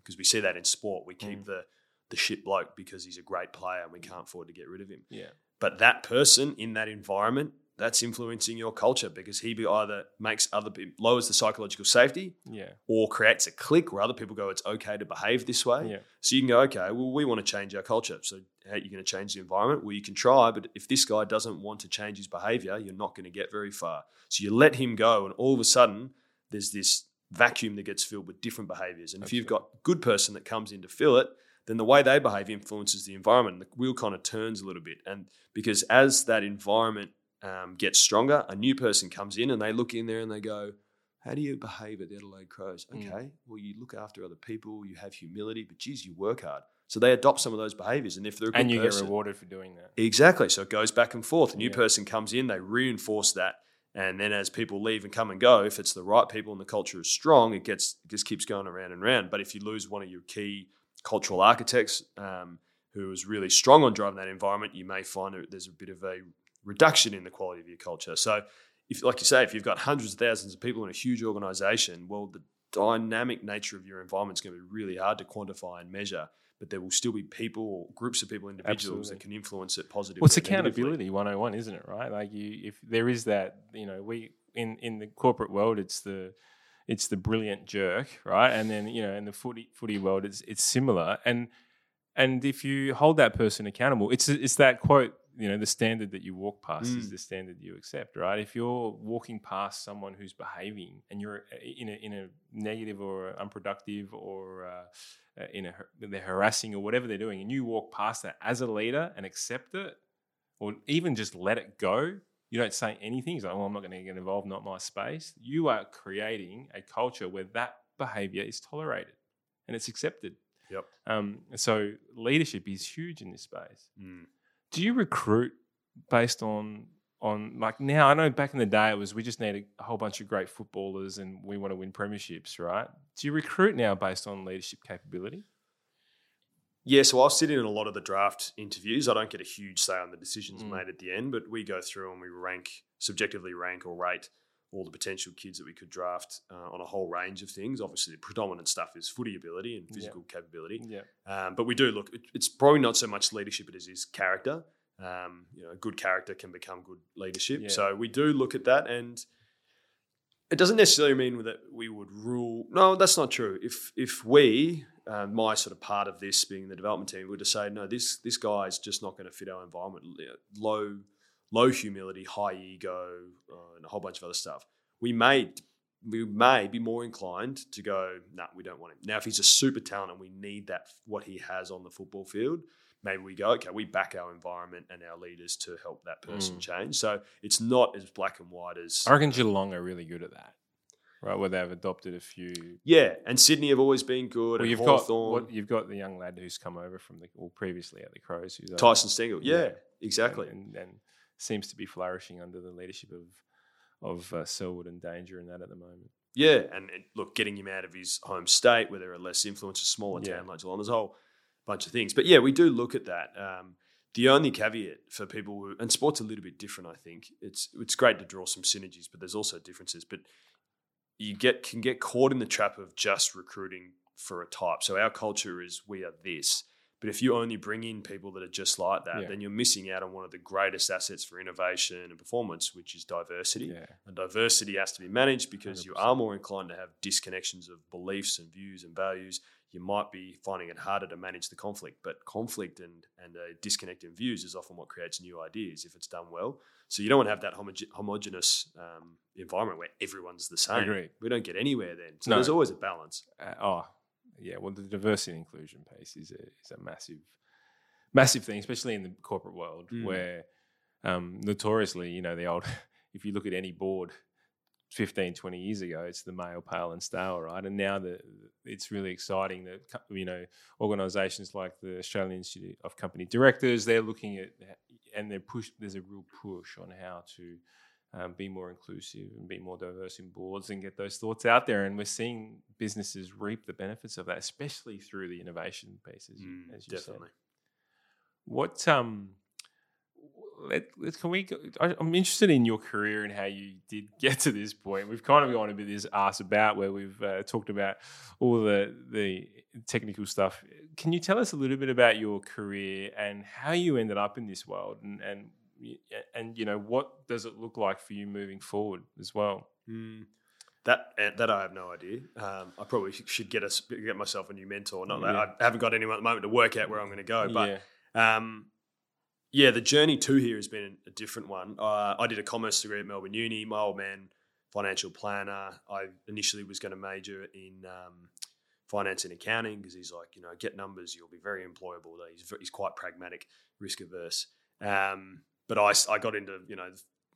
because we see that in sport. We keep Mm. the the shit bloke because he's a great player and we can't afford to get rid of him. Yeah, but that person in that environment that's influencing your culture because he either makes other people lowers the psychological safety yeah, or creates a clique where other people go it's okay to behave this way. Yeah. so you can go okay well we want to change our culture. So how are you going to change the environment? Well you can try but if this guy doesn't want to change his behavior you're not going to get very far. So you let him go and all of a sudden there's this vacuum that gets filled with different behaviors. And if you've got a good person that comes in to fill it then the way they behave influences the environment. The wheel kind of turns a little bit. And because as that environment um, gets stronger, a new person comes in and they look in there and they go, how do you behave at the Adelaide Crows? Mm. Okay, well, you look after other people, you have humility, but geez, you work hard. So they adopt some of those behaviors. And if they're a good and you person, get rewarded for doing that. Exactly. So it goes back and forth. A new Yeah. person comes in, they reinforce that. And then as people leave and come and go, if it's the right people and the culture is strong, it gets it just keeps going around and around. But if you lose one of your key cultural architects um, who is really strong on driving that environment, you may find that there's a bit of a reduction in the quality of your culture. So if like you say, if you've got hundreds of thousands of people in a huge organization, well, the dynamic nature of your environment is going to be really hard to quantify and measure. But there will still be people or groups of people, individuals Absolutely. that can influence it positively. Well, it's accountability 101, isn't it? Right? Like you, if there is that, you know, we in in the corporate world, it's the it's the brilliant jerk, right? And then you know, in the footy footy world, it's it's similar. And and if you hold that person accountable, it's it's that quote, you know, the standard that you walk past is Mm. the standard you accept, right? If you're walking past someone who's behaving and you're uh, in a in a negative or unproductive or uh, uh, in a they're harassing or whatever they're doing, and you walk past that as a leader and accept it, or even just let it go. You don't say anything. It's like, "Oh, I'm not going to get involved. Not my space." You are creating a culture where that behavior is tolerated and it's accepted. Yep. Um, so leadership is huge in this space. Mm. Do you recruit based on on like now? I know back in the day it was we just need a whole bunch of great footballers and we want to win premierships, right? Do you recruit now based on leadership capability? Yeah, so I'll sit in a lot of the draft interviews. I don't get a huge say on the decisions Mm. made at the end, but we go through and we rank, subjectively rank or rate all the potential kids that we could draft uh, on a whole range of things. Obviously, the predominant stuff is footy ability and Yeah. physical capability. Yeah. Um, but we do look, it- it's probably not so much leadership as it is character. Um, you know, good character can become good leadership. Yeah. So we do look at that and it doesn't necessarily mean that we would rule. No, that's not true. If if we, uh, my sort of part of this being the development team, were to say, no, this this guy is just not going to fit our environment. Low low humility, high ego, uh, and a whole bunch of other stuff. We may we may be more inclined to go, no, nah, we don't want him. Now, if he's a super talent and we need that what he has on the football field, maybe we go, okay, we back our environment and our leaders to help that person Mm. change. So it's not as black and white as I reckon Geelong are really good at that, right? Where they've adopted a few. yeah. And Sydney have always been good. Well, and you've got what, you've got the young lad who's come over from the well previously at the Crows, who's Tyson Stengle. Yeah, Yeah. exactly. and, and seems to be flourishing under the leadership of of uh, Selwood and Danger and that at the moment. Yeah, and, and look, getting him out of his home state where there are less influences, smaller Yeah. town like Geelong, there's a whole bunch of things. But yeah, we do look at that. Um, the only caveat for people who, and sport's a little bit different, I think. It's it's great to draw some synergies, but there's also differences. But you get can get caught in the trap of just recruiting for a type. So our culture is we are this. But if you only bring in people that are just like that, Yeah. then you're missing out on one of the greatest assets for innovation and performance, which is diversity. Yeah, And diversity has to be managed because you 100%. are more inclined to have disconnections of beliefs and views and values. You might be finding it harder to manage the conflict, but conflict and, and a disconnect in views is often what creates new ideas if it's done well. So you don't want to have that homoge- homogenous um, environment where everyone's the same. Agreed. We don't get anywhere then. So No. there's always a balance. uh, oh, yeah. Well, the diversity and inclusion piece is a is a massive, massive thing, especially in the corporate world Mm. where um, notoriously, you know, the old. *laughs* If you look at any board 15, 20 years ago, it's the male, pale, and stale, right? And now the it's really exciting that you know organisations like the Australian Institute of Company Directors they're looking at and they're push. There's a real push on how to um, be more inclusive and be more diverse in boards and get those thoughts out there. And we're seeing businesses reap the benefits of that, especially through the innovation pieces, Mm, as you definitely. said. What um, let, let can we? Go, I, I'm interested in your career and how you did get to this point. We've kind of gone a bit this ass about where we've uh, talked about all the the technical stuff. Can you tell us a little bit about your career and how you ended up in this world and and and you know what does it look like for you moving forward as well? Mm. That eh, that I have no idea. Um, I probably should get us get myself a new mentor. Not that Yeah. I haven't got anyone at the moment to work out where I'm going to go, but yeah, Um, yeah, the journey to here has been a different one. Uh, I did a commerce degree at Melbourne Uni. My old man, financial planner. I initially was going to major in um, finance and accounting because he's like, you know, get numbers, you'll be very employable. He's, he's quite pragmatic, risk averse. Um, but I got into, you know,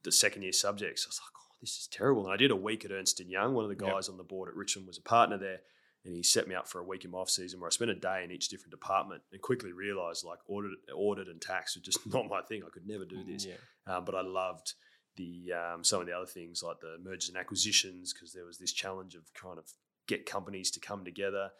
the second year subjects. I was like, oh, this is terrible. And I did a week at Ernst and Young. One of the Yep. guys on the board at Richmond was a partner there, and he set me up for a week in my off season where I spent a day in each different department and quickly realised like audit, audit and tax were just *laughs* not my thing. I could never do this. Yeah. Um, but I loved the um, some of the other things like the mergers and acquisitions because there was this challenge of trying to get companies to come together.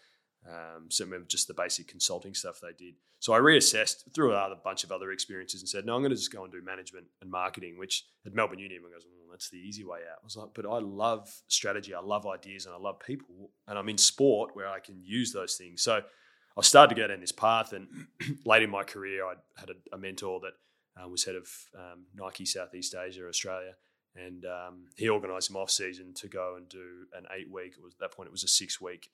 Um, so remember just the basic consulting stuff they did. So I reassessed through a bunch of other experiences and said, no, I'm going to just go and do management and marketing, which at Melbourne Uni everyone goes, that's the easy way out. I was like, but I love strategy, I love ideas, and I love people, and I'm in sport where I can use those things. So I started to go down this path, and *clears throat* late in my career, I had a, a mentor that uh, was head of um, Nike Southeast Asia, Australia, and um, he organised some off season to go and do an eight week. Was, at that point, it was a six week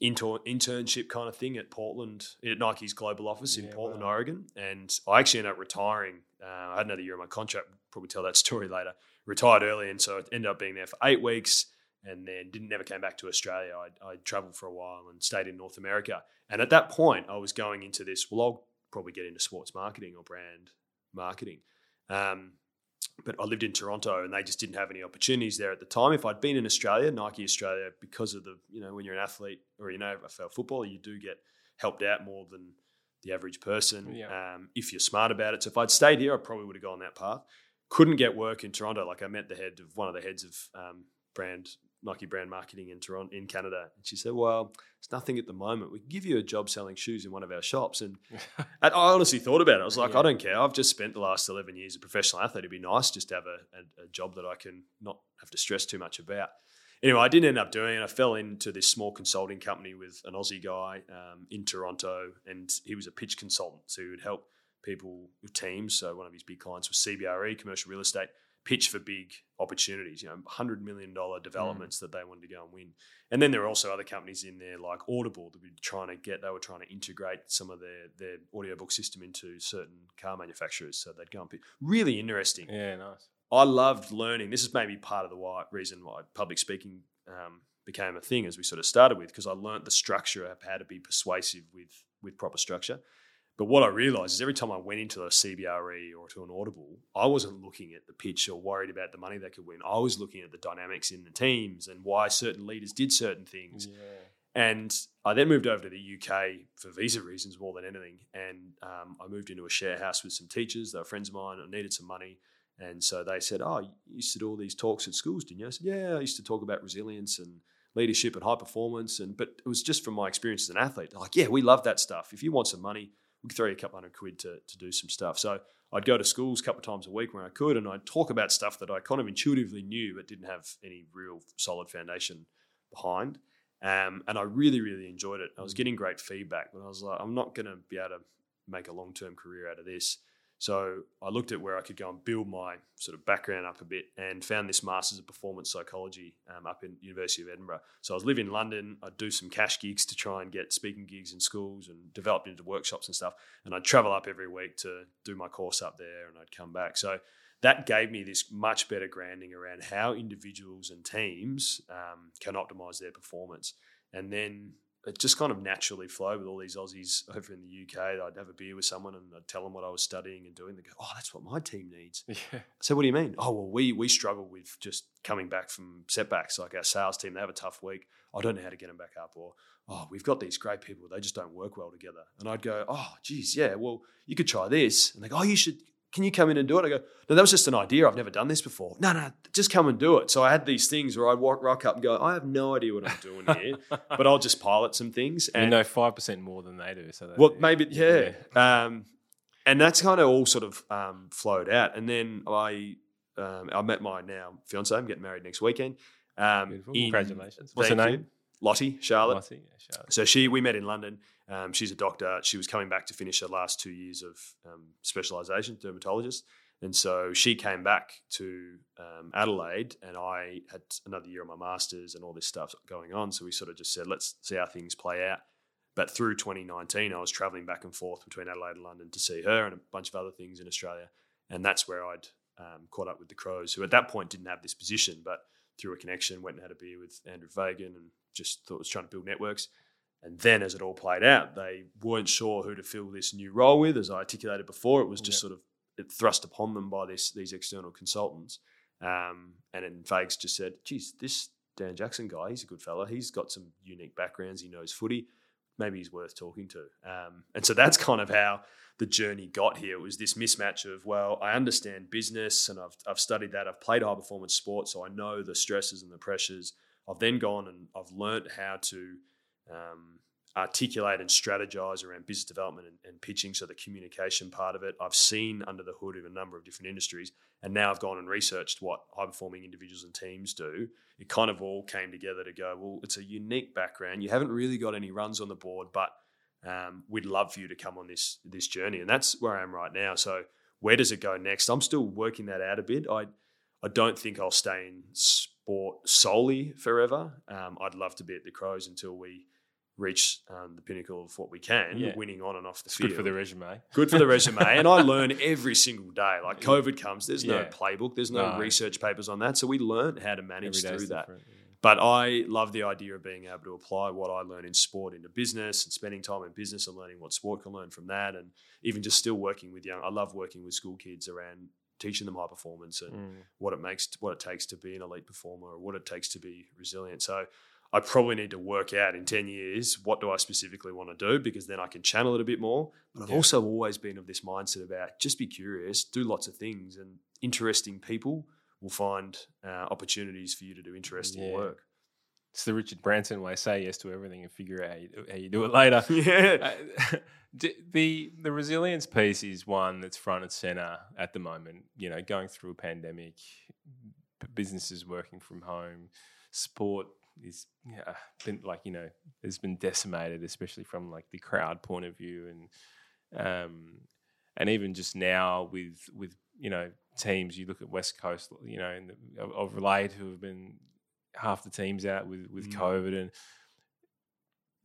inter- internship kind of thing at Portland, at Nike's global office in Yeah, Portland, wow. Oregon. And I actually ended up retiring. Uh, I had another year on my contract. Probably tell that *laughs* story later. Retired early, and so I ended up being there for eight weeks. And then didn't never came back to Australia. I, I traveled for a while and stayed in North America. And at that point, I was going into this. Well, I'll probably get into sports marketing or brand marketing. Um, but I lived in Toronto and they just didn't have any opportunities there at the time. If I'd been in Australia, Nike Australia, because of the, you know, when you're an athlete or you know AFL football, you do get helped out more than the average person Yeah. um, if you're smart about it. So if I'd stayed here, I probably would have gone that path. Couldn't get work in Toronto. Like I met the head of one of the heads of um, brand Nike brand marketing in Toronto in Canada, and she said, "Well, it's nothing at the moment. We can give you a job selling shoes in one of our shops." And *laughs* and I honestly thought about it. I was like, Yeah. I don't care. I've just spent the last 11 years a professional athlete. It'd be nice just to have a, a, a job that I can not have to stress too much about. Anyway, I didn't end up doing it. I fell into this small consulting company with an Aussie guy um, in Toronto, and he was a pitch consultant. So he would help people with teams. So one of his big clients was CBRE, commercial real estate, pitch for big opportunities, you know, $100 million developments that they wanted to go and win. And then there were also other companies in there like Audible that were trying to get, they were trying to integrate some of their, their audiobook system into certain car manufacturers. So they'd go and pitch. Really interesting. Yeah, nice. I loved learning. This is maybe part of the why, reason why public speaking um, became a thing as we sort of started with, because I learned the structure of how to be persuasive with with proper structure. But what I realized is every time I went into a CBRE or to an Audible, I wasn't looking at the pitch or worried about the money they could win. I was looking at the dynamics in the teams and why certain leaders did certain things. Yeah. And I then moved over to the UK for visa reasons more than anything. And um, I moved into a share house with some teachers. They were friends of mine. I needed some money. And so they said, Oh, you used to do all these talks at schools, didn't you? I said, Yeah, I used to talk about resilience and leadership and high performance. And but it was just from my experience as an athlete. They're like, yeah, we love that stuff. If you want some money, we can throw you a couple hundred quid to, to do some stuff. So I'd go to schools a couple of times a week when I could, and I'd talk about stuff that I kind of intuitively knew but didn't have any real solid foundation behind. Um, and I really, really enjoyed it. I was getting great feedback, but I was like, I'm not going to be able to make a long term career out of this. So I looked at where I could go and build my sort of background up a bit, and found this Masters of Performance Psychology um, up in University of Edinburgh. So I was living in London. I'd do some cash gigs to try and get speaking gigs in schools, and developed into workshops and stuff. And I'd travel up every week to do my course up there, and I'd come back. So that gave me this much better grounding around how individuals and teams um, can optimize their performance. And then it just kind of naturally flowed with all these Aussies over in the UK. I'd have a beer with someone and I'd tell them what I was studying and doing. They go, "Oh, that's what my team needs." *laughs* Yeah. So what do you mean? Oh, well, we we struggle with just coming back from setbacks. Like our sales team, they have a tough week. I don't know how to get them back up. Or oh, we've got these great people, they just don't work well together. And I'd go, oh, geez, yeah, well, you could try this. And they go, oh, you should. Can you come in and do it? I go, no, that was just an idea. I've never done this before. No, no, just come and do it. So I had these things where I'd walk rock up and go, I have no idea what I'm doing *laughs* here, but I'll just pilot some things. you And know five percent more than they do. So that, well, maybe yeah. Um, and that's kind of all sort of um, flowed out. And then I um, I met my now fiance. I'm getting married next weekend. Um, Beautiful. in- Congratulations. What's her name? you. Lottie Charlotte. Lottie? Yeah, Charlotte. So she, we met in London. Um, she's a doctor. She was coming back to finish her last two years of um, specialisation, dermatologist. And so she came back to um, Adelaide, and I had another year of my masters and all this stuff going on. So we sort of just said, let's see how things play out. But through 2019, I was traveling back and forth between Adelaide and London to see her and a bunch of other things in Australia. And that's where I'd um, caught up with the Crows, who at that point didn't have this position, but through a connection, went and had a beer with Andrew Fagan and just thought it was trying to build networks. And then as it all played out, they weren't sure who to fill this new role with. As I articulated before, it was just Yep. sort of thrust upon them by this these external consultants. Um, and then Fags just said, geez, this Dan Jackson guy, he's a good fella. He's got some unique backgrounds. He knows footy. Maybe he's worth talking to. Um, and so that's kind of how the journey got here. It was this mismatch of, well, I understand business and I've, I've studied that. I've played high performance sports, so I know the stresses and the pressures. I've then gone and I've learned how to um, articulate and strategize around business development and, and, pitching. So the communication part of it, I've seen under the hood of a number of different industries, and now I've gone and researched what high performing individuals and teams do. It kind of all came together to go. Well, it's a unique background. You haven't really got any runs on the board, but um, we'd love for you to come on this this journey, and that's where I am right now. So where does it go next? I'm still working that out a bit. I I don't think I'll stay in sport solely forever. Um, I'd love to be at the Crows until we reach um, the pinnacle of what we can, yeah. winning on and off the it's field. Good for the resume. Good for the *laughs* resume. and I learn every single day. Like COVID comes, there's no playbook, there's no, no, research papers on that. So we learn how to manage through that. Yeah. But I love the idea of being able to apply what I learn in sport into business and spending time in business and learning what sport can learn from that. And even just still working with young, I love working with school kids around teaching them high performance and mm. what it makes, what it takes to be an elite performer or what it takes to be resilient. So I probably need to work out in 10 years what do I specifically want to do because then I can channel it a bit more. But I've yeah. also always been of this mindset about just be curious, do lots of things, and interesting people will find uh, opportunities for you to do interesting yeah. work. It's the Richard Branson way: say yes to everything and figure out how you, how you do it later. *laughs* yeah. Uh, *laughs* the the resilience piece is one that's front and center at the moment. You know, going through a pandemic, businesses working from home, sport is yeah, been like you know has been decimated, especially from like the crowd point of view, and um, and even just now with with you know teams, you look at West Coast, you know, and of, of Relate who have been half the teams out with with mm. COVID and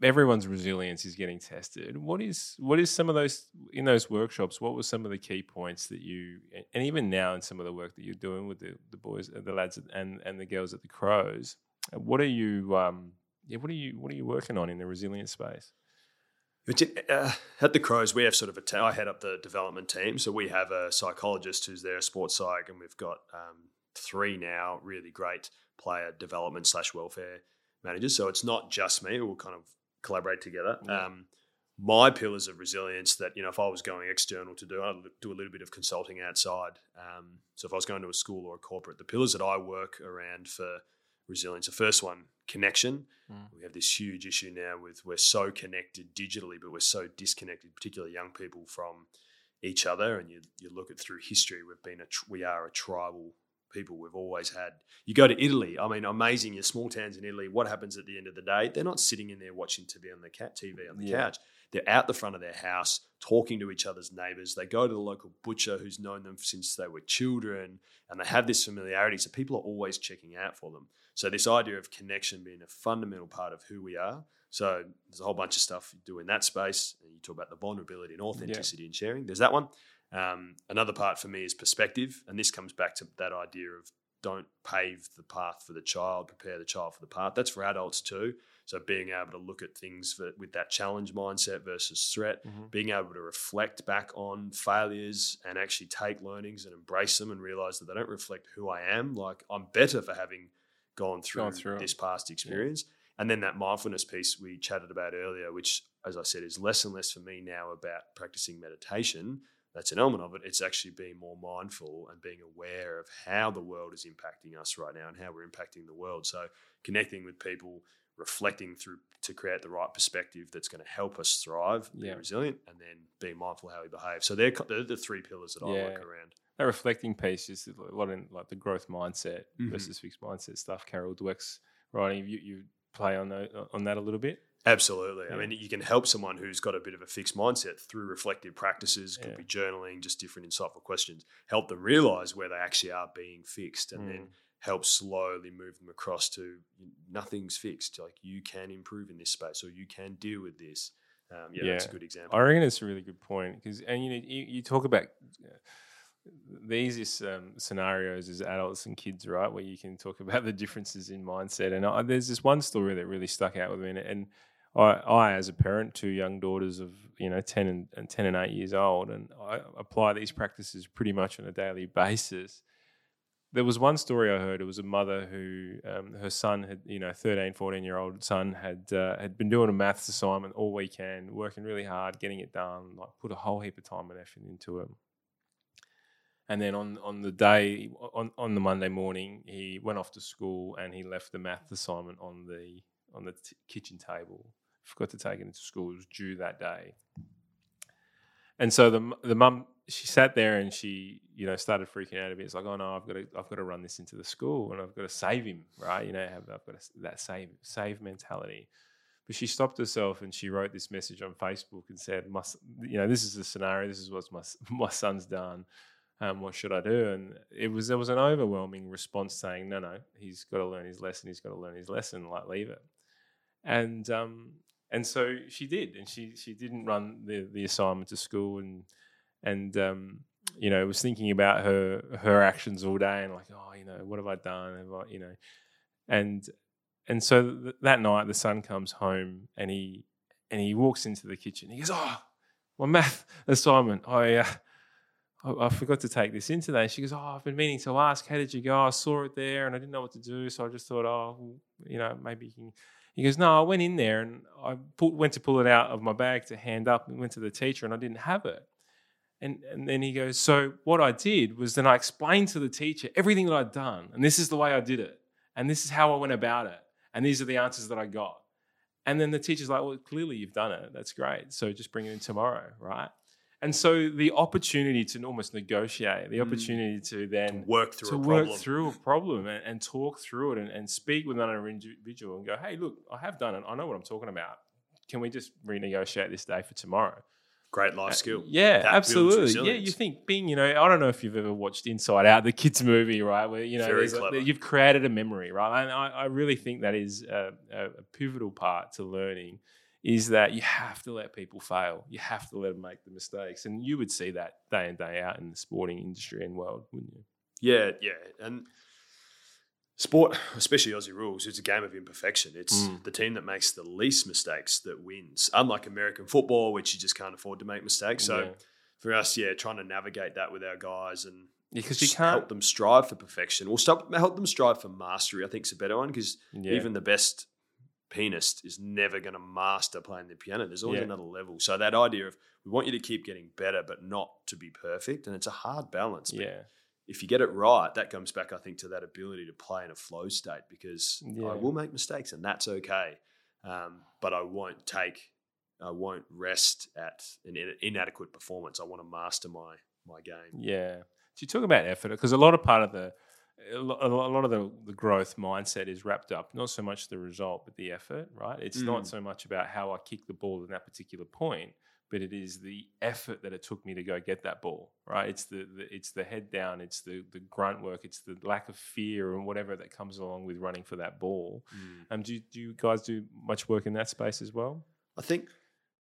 everyone's resilience is getting tested. What is what is some of those in those workshops? What were some of the key points that you and even now in some of the work that you're doing with the, the boys, the lads, and and the girls at the Crows? What are you? Um, yeah, what are you? What are you working on in the resilience space? Uh, at the Crows, we have sort of a. T- I head up the development team, so we have a psychologist who's there, a sports psych, and we've got um, three now really great player development slash welfare managers. So it's not just me; we'll kind of collaborate together. Mm-hmm. Um, my pillars of resilience that you know, if I was going external to do, I'd do a little bit of consulting outside. Um, so if I was going to a school or a corporate, the pillars that I work around for resilience. The first one, connection. Mm. We have this huge issue now with we're so connected digitally, but we're so disconnected, particularly young people from each other. And you you look at through history, we've been a we are a tribal people. We've always had. You go to Italy. I mean, amazing. Your small towns in Italy. What happens at the end of the day? They're not sitting in there watching TV on the cat TV on the yeah. couch. They're out the front of their house talking to each other's neighbors. They go to the local butcher who's known them since they were children, and they have this familiarity. So people are always checking out for them. So this idea of connection being a fundamental part of who we are. So there's a whole bunch of stuff you do in that space. And you talk about the vulnerability and authenticity yeah. and sharing. There's that one. Um, another part for me is perspective, and this comes back to that idea of don't pave the path for the child, prepare the child for the path. That's for adults too. So being able to look at things for, with that challenge mindset versus threat, mm-hmm. being able to reflect back on failures and actually take learnings and embrace them and realize that they don't reflect who I am. Like I'm better for having gone through, gone through this past experience. Yeah. And then that mindfulness piece we chatted about earlier, which, as I said, is less and less for me now about practicing meditation. That's an element of it. It's actually being more mindful and being aware of how the world is impacting us right now and how we're impacting the world. So, connecting with people, reflecting through to create the right perspective that's going to help us thrive, be yeah. resilient, and then being mindful how we behave. So, they're, they're the three pillars that yeah. I work around that reflecting piece is a lot in like the growth mindset mm-hmm. versus fixed mindset stuff. Carol Dweck's writing. You, you play on on that a little bit. Absolutely. Yeah. I mean, you can help someone who's got a bit of a fixed mindset through reflective practices, could yeah. be journaling, just different insightful questions. Help them realize where they actually are being fixed, and mm. then help slowly move them across to nothing's fixed. Like you can improve in this space, or you can deal with this. Um, yeah, yeah, that's a good example. I reckon it's a really good point because, and you know, you, you talk about the easiest um, scenarios is adults and kids, right? Where you can talk *laughs* about the differences in mindset. And I, there's this one story that really stuck out with me, and, and I, I as a parent, two young daughters of you know ten and, and ten and eight years old, and I apply these practices pretty much on a daily basis. There was one story I heard. It was a mother who um, her son had, you know, 13, 14 year old son had uh, had been doing a maths assignment all weekend, working really hard, getting it done, like put a whole heap of time and effort into it. And then on, on the day, on, on the Monday morning, he went off to school and he left the math assignment on the on the t- kitchen table. Forgot to take it into school. It was due that day. And so the the mum she sat there and she you know started freaking out a bit. It's like, oh no, I've got to I've got to run this into the school and I've got to save him, right? You know, have, I've got to, that save save mentality. But she stopped herself and she wrote this message on Facebook and said, "My, you know, this is the scenario. This is what my *laughs* my son's done um, what should I do? And it was there was an overwhelming response saying, no, no, he's got to learn his lesson. He's got to learn his lesson. Like leave it. And um, and so she did, and she she didn't run the the assignment to school, and and um, you know was thinking about her her actions all day, and like, oh, you know, what have I done? Have I, you know, and and so th- that night the son comes home and he and he walks into the kitchen. He goes, oh, my math *laughs* assignment. I uh, I, forgot to take this in today. She goes, Oh, I've been meaning to ask, how did you go? I saw it there and I didn't know what to do. So I just thought, oh, you know, maybe you can. He goes, No, I went in there and I went to pull it out of my bag to hand up and went to the teacher and I didn't have it. And, and then he goes, So what I did was then I explained to the teacher everything that I'd done. And this is the way I did it. And this is how I went about it. And these are the answers that I got. And then the teacher's like, Well, clearly you've done it. That's great. So just bring it in tomorrow, right? And so the opportunity to almost negotiate, the mm. opportunity mm. to then to work through to a work problem. through a problem and, and talk through it and, and, speak with another individual and go, hey, look, I have done it. I know what I'm talking about. Can we just renegotiate this day for tomorrow? Great life uh, skill. Yeah, that absolutely. Yeah, you think being, you know, I don't know if you've ever watched Inside Out, the kids movie, right? Where you know, like, you've created a memory, right? And I, I really think that is a, a, a pivotal part to learning is that you have to let people fail. You have to let them make the mistakes. And you would see that day in, day out in the sporting industry and world, wouldn't you? Yeah, yeah. And sport, especially Aussie rules, it's a game of imperfection. It's mm. the team that makes the least mistakes that wins. Unlike American football, which you just can't afford to make mistakes. So yeah. for us, yeah, trying to navigate that with our guys and because you can't help them strive for perfection. We'll stop help them strive for mastery. I think is a better one because yeah. even the best pianist is never going to master playing the piano. There's always yeah. another level. So that idea of we want you to keep getting better, but not to be perfect, and it's a hard balance. yeah. If you get it right, that comes back, I think, to that ability to play in a flow state because yeah. I will make mistakes, and that's okay. Um, but I won't take, I won't rest at an inadequate performance. I want to master my my game. Yeah. Do you talk about effort? Because a lot of part of the a lot of the, the growth mindset is wrapped up not so much the result but the effort right it's mm. not so much about how i kick the ball at that particular point but it is the effort that it took me to go get that ball right it's the, the it's the head down it's the the grunt work it's the lack of fear and whatever that comes along with running for that ball mm. um do do you guys do much work in that space as well i think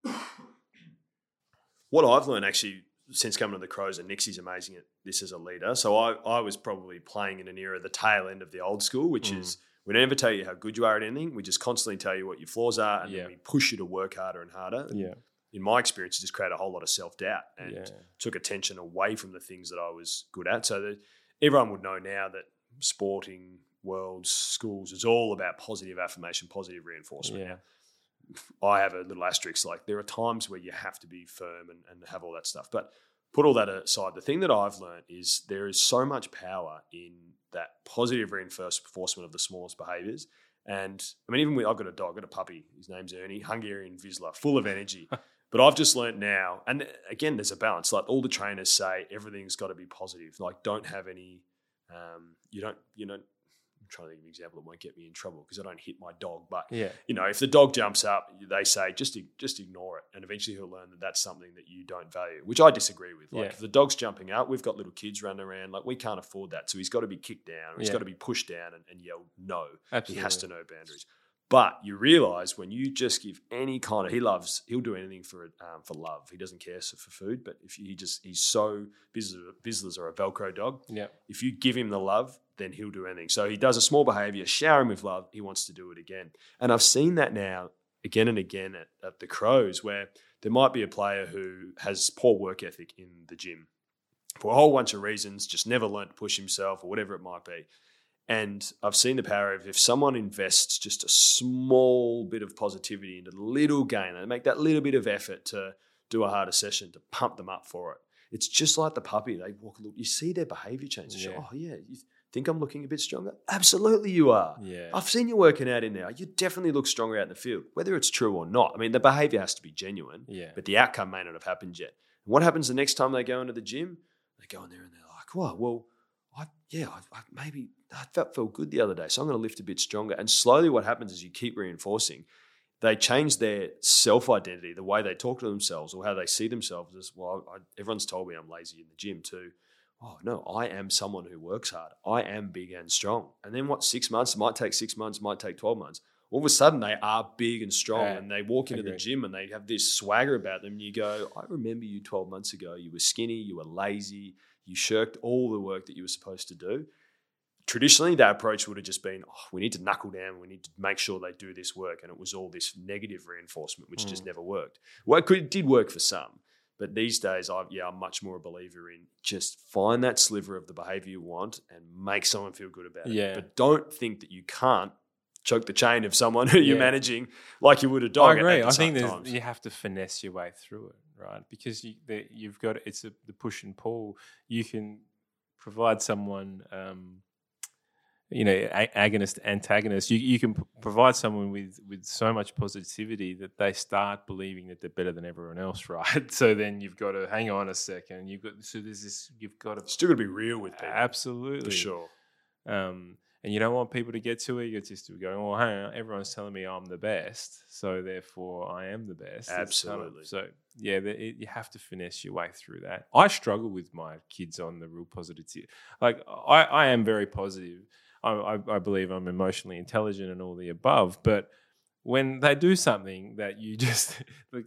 *coughs* what i've learned actually since coming to the Crows, and Nixie's amazing at this as a leader. So I, I was probably playing in an era, the tail end of the old school, which mm. is we never tell you how good you are at anything. We just constantly tell you what your flaws are, and yeah. then we push you to work harder and harder. Yeah. In my experience, it just created a whole lot of self doubt and yeah. took attention away from the things that I was good at. So that everyone would know now that sporting worlds, schools is all about positive affirmation, positive reinforcement. Yeah. I have a little asterisk. Like there are times where you have to be firm and, and have all that stuff. But put all that aside, the thing that I've learned is there is so much power in that positive reinforcement of the smallest behaviors. And I mean, even with, I've got a dog, I've got a puppy. His name's Ernie, Hungarian Vizsla, full of energy. *laughs* but I've just learned now, and again, there's a balance. Like all the trainers say, everything's got to be positive. Like don't have any, um, you don't, you know, trying to think of an example that won't get me in trouble because I don't hit my dog. But yeah, you know, if the dog jumps up, they say just just ignore it, and eventually he'll learn that that's something that you don't value, which I disagree with. Like yeah. if the dog's jumping up, we've got little kids running around, like we can't afford that, so he's got to be kicked down, or he's yeah. got to be pushed down and, and yelled no. Absolutely. He has to know boundaries. But you realize when you just give any kind of he loves he'll do anything for um, for love. He doesn't care for food, but if he just he's so Vizslas are a Velcro dog. Yeah. If you give him the love, then he'll do anything. So he does a small behavior, shower him with love. He wants to do it again, and I've seen that now again and again at, at the Crows where there might be a player who has poor work ethic in the gym for a whole bunch of reasons, just never learned to push himself or whatever it might be. And I've seen the power of if someone invests just a small bit of positivity into the little gain, they make that little bit of effort to do a harder session to pump them up for it. It's just like the puppy. They walk a little, you see their behavior change. Yeah. Oh, yeah. Think I'm looking a bit stronger? Absolutely, you are. Yeah. I've seen you working out in there. You definitely look stronger out in the field, whether it's true or not. I mean, the behavior has to be genuine, Yeah. but the outcome may not have happened yet. And what happens the next time they go into the gym? They go in there and they're like, "Wow, well, I yeah, I, I maybe I felt felt good the other day, so I'm going to lift a bit stronger." And slowly, what happens is you keep reinforcing. They change their self identity, the way they talk to themselves, or how they see themselves as well. I, everyone's told me I'm lazy in the gym too. Oh no, I am someone who works hard. I am big and strong. And then what? Six months? It might take six months. Might take twelve months. All of a sudden, they are big and strong, Yeah, and they walk into the gym and they have this swagger about them. And you go, I remember you 12 months ago. You were skinny, you were lazy, you shirked all the work that you were supposed to do. Traditionally, that approach would have just been, oh, we need to knuckle down, we need to make sure they do this work. And it was all this negative reinforcement, which just mm. never worked. Well, it, could, it did work for some. But these days, I, yeah, I'm much more a believer in just find that sliver of the behavior you want and make someone feel good about it. Yeah. But don't think that you can't choke the chain of someone *laughs* who you're managing like you would a dog. I agree. I think you have to finesse your way through it, right? Because you, the, you've got it's a, the push and pull. You can provide someone, um, you know, a- agonist, antagonist. You, you can p- provide someone with with so much positivity that they start believing that they're better than everyone else, *laughs* right? So then you've got to hang on a second. You've got so there's this. You've got to Still got to be real with people. absolutely For sure. um, and you don't want people to get too egotistical, going, "Well, hang on, everyone's telling me I'm the best, so therefore I am the best." It's kind of- Absolutely. so yeah, the, it, you have to finesse your way through that. I struggle with my kids on the real positivity. Like I, I am very positive. I, I, I believe I'm emotionally intelligent and all the above, but when they do something that you *laughs* just,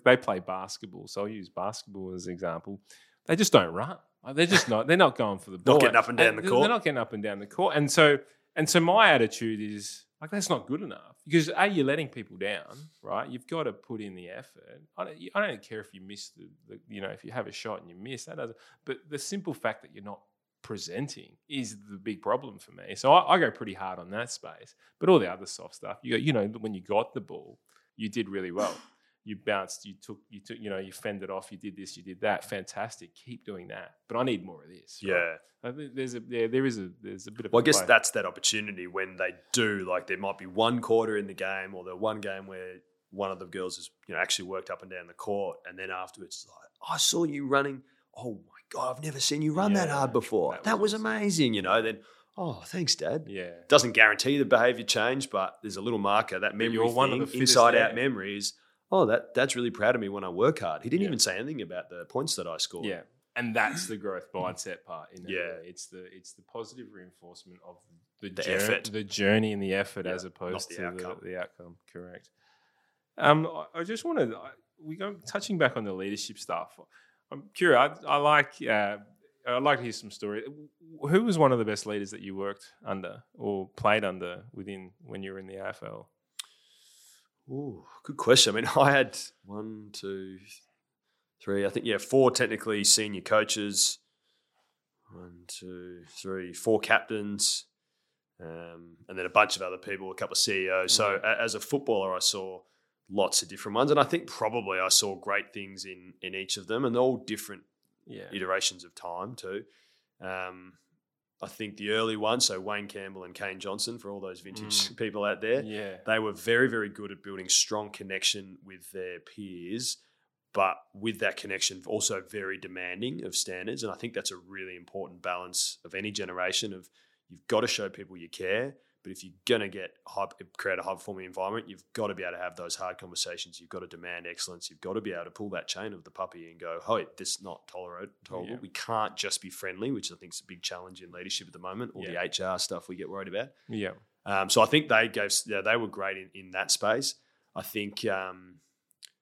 they play basketball, so I'll use basketball as an example. They just don't run. They're just *laughs* not. They're not going for the ball. Not getting up and down the they're- court. They're not getting up and down the court. And so and so my attitude is like that's not good enough because a you're letting people down, right? You've got to put in the effort. I don't, I don't care if you miss the, the, you know, if you have a shot and you miss that doesn't. But the simple fact that you're not presenting is the big problem for me. So I, I go pretty hard on that space. But all the other soft stuff, you go, you know, when you got the ball, you did really well. *sighs* You bounced, you took, you took, you know, you fended off, you did this, you did that. Fantastic. Keep doing that. But I need more of this. right? Yeah. I think there's a yeah, there is a there's a bit of Well, I guess play. that's that opportunity when they do. Like, there might be one quarter in the game, or the one game where one of the girls has you know actually worked up and down the court, and then afterwards, it's like, I saw you running. Oh god, I've never seen you run that hard before. that That, was was awesome. amazing. You know, then oh, thanks, Dad. yeah. Doesn't guarantee the behavior change, but there's a little marker that memory you're one of the inside out there. is. Oh, that dad's really proud of me when I work hard. He didn't Yeah. even say anything about the points that I scored. Yeah, and that's the growth *clears throat* mindset part. In Yeah. it's the it's the positive reinforcement of the, The jour- effort. the journey and the effort, Yeah, as opposed the to outcome. The, the outcome. Correct. Um, I, I just wanted I- we go touching back on the leadership stuff. I'm curious. I, I like. Uh, I'd like to hear some story. Who was one of the best leaders that you worked under or played under within when you were in the AFL? Ooh, good question. I mean, *laughs* I had one, two, three. I think yeah, four technically senior coaches. One, two, three, four captains, um, and then a bunch of other people, a couple of CEOs. So a- as a footballer, I saw lots of different ones, and I think probably I saw great things in in each of them, and they're all different Yeah. iterations of time too. Um, I think the early ones, so Wayne Campbell and Kane Johnson, for all those vintage *laughs* people out there, Yeah. they were very, very good at building strong connection with their peers, but with that connection, also very demanding of standards. And I think that's a really important balance of any generation. Of you've got to show people you care, but if you're gonna get high, create a high performing environment, you've got to be able to have those hard conversations. You've got to demand excellence. You've got to be able to pull that chain of the puppy and go, "Hey, this is not tolerate, tolerable. Yeah. We can't just be friendly," which I think is a big challenge in leadership at the moment. All Yeah. the HR stuff we get worried about. Yeah. Um, so I think they gave yeah, they were great in, in that space. I think um,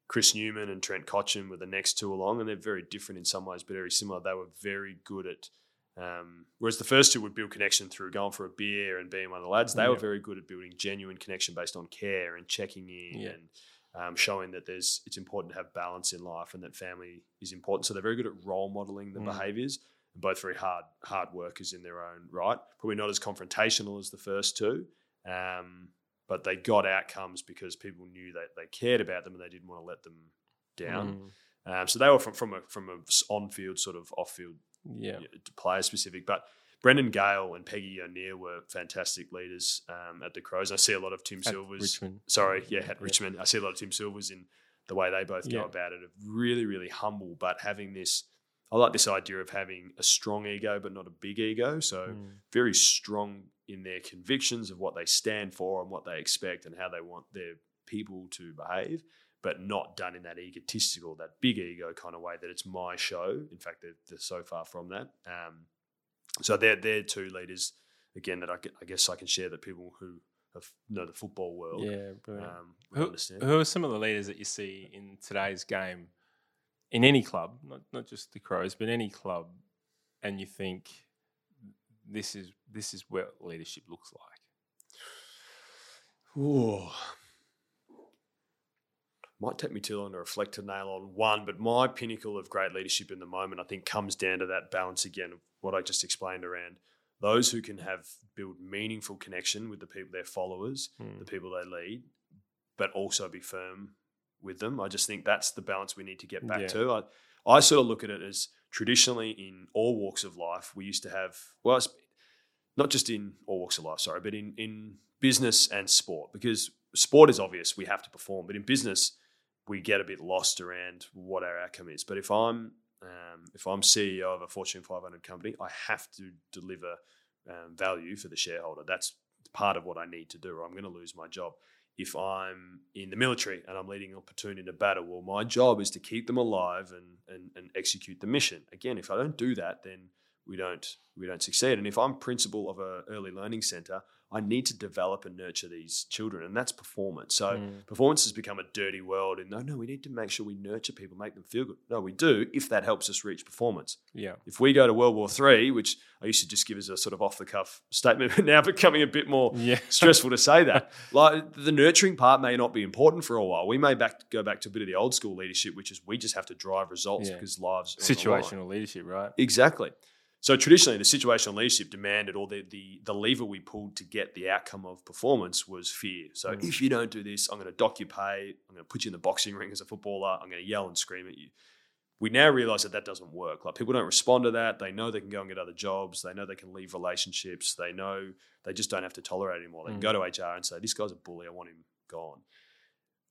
Chris Newman and Trent Cotchin were the next two along, and they're very different in some ways, but very similar. They were very good at. Um, whereas the first two would build connection through going for a beer and being one of the lads, they were very good at building genuine connection based on care and checking in Yeah. and um, showing that there's it's important to have balance in life and that family is important. So they're very good at role modeling the Mm. behaviors and both very hard hard workers in their own right. Probably not as confrontational as the first two, um, but they got outcomes because people knew that they cared about them and they didn't want to let them down. Mm. Um, so they were from from a from a on field sort of off field Yeah. player specific, but. Brendan Gale and Peggy O'Neill were fantastic leaders um, at the Crows. I see a lot of Tim At Silver's Richmond. sorry, yeah, at Yeah. Richmond. I see a lot of Tim Silvers in the way they both go about it. Really, really humble, but having this, I like this idea of having a strong ego, but not a big ego. So Mm. very strong in their convictions of what they stand for and what they expect and how they want their people to behave, but not done in that egotistical, that big ego kind of way that it's my show. In fact, they're, they're so far from that. Um, so they're they're two leaders again that I, I guess I can share that people who have, know the football world Yeah, um, will Who, understand. who are some of the leaders that you see in today's game, in any club, not not just the Crows, but any club, and you think this is this is what leadership looks like? Ooh. Might take me too long to reflect to nail on one, but my pinnacle of great leadership in the moment, I think, comes down to that balance again of what I just explained around those who can have build meaningful connection with the people, their followers, Mm. the people they lead, but also be firm with them. I just think that's the balance we need to get back Yeah. to. I, I sort of look at it as traditionally in all walks of life, we used to have, well, it's not just in all walks of life, sorry, but in, in business and sport, because sport is obvious, we have to perform, but in business, we get a bit lost around what our outcome is. But if I'm um, if I'm CEO of a Fortune 500 company, I have to deliver um, value for the shareholder. That's part of what I need to do, or I'm going to lose my job. If I'm in the military and I'm leading a platoon in a battle, well, my job is to keep them alive and, and, and execute the mission. Again, if I don't do that, then we don't we don't succeed. And if I'm principal of a early learning center, I need to develop and nurture these children, and that's performance. So Mm. performance has become a dirty world. And no, no, we need to make sure we nurture people, make them feel good. No, we do if that helps us reach performance. Yeah, If we go to World War Three, which I used to just give as a sort of off the cuff statement, *laughs* but now becoming a bit more yeah, *laughs* stressful to say that. Like the nurturing part may not be important for a while. We may back go back to a bit of the old school leadership, which is we just have to drive results Yeah. because lives are on the line. situational leadership, right? Exactly. So traditionally, the situational leadership demanded, or the the, the lever we pulled to get the outcome of performance was fear. So Mm. if you don't do this, I'm going to dock your pay. I'm going to put you in the boxing ring as a footballer. I'm going to yell and scream at you. We now realize that that doesn't work. Like people don't respond to that. They know they can go and get other jobs. They know they can leave relationships. They know they just don't have to tolerate anymore. They can Mm. go to HR and say, "This guy's a bully. I want him gone."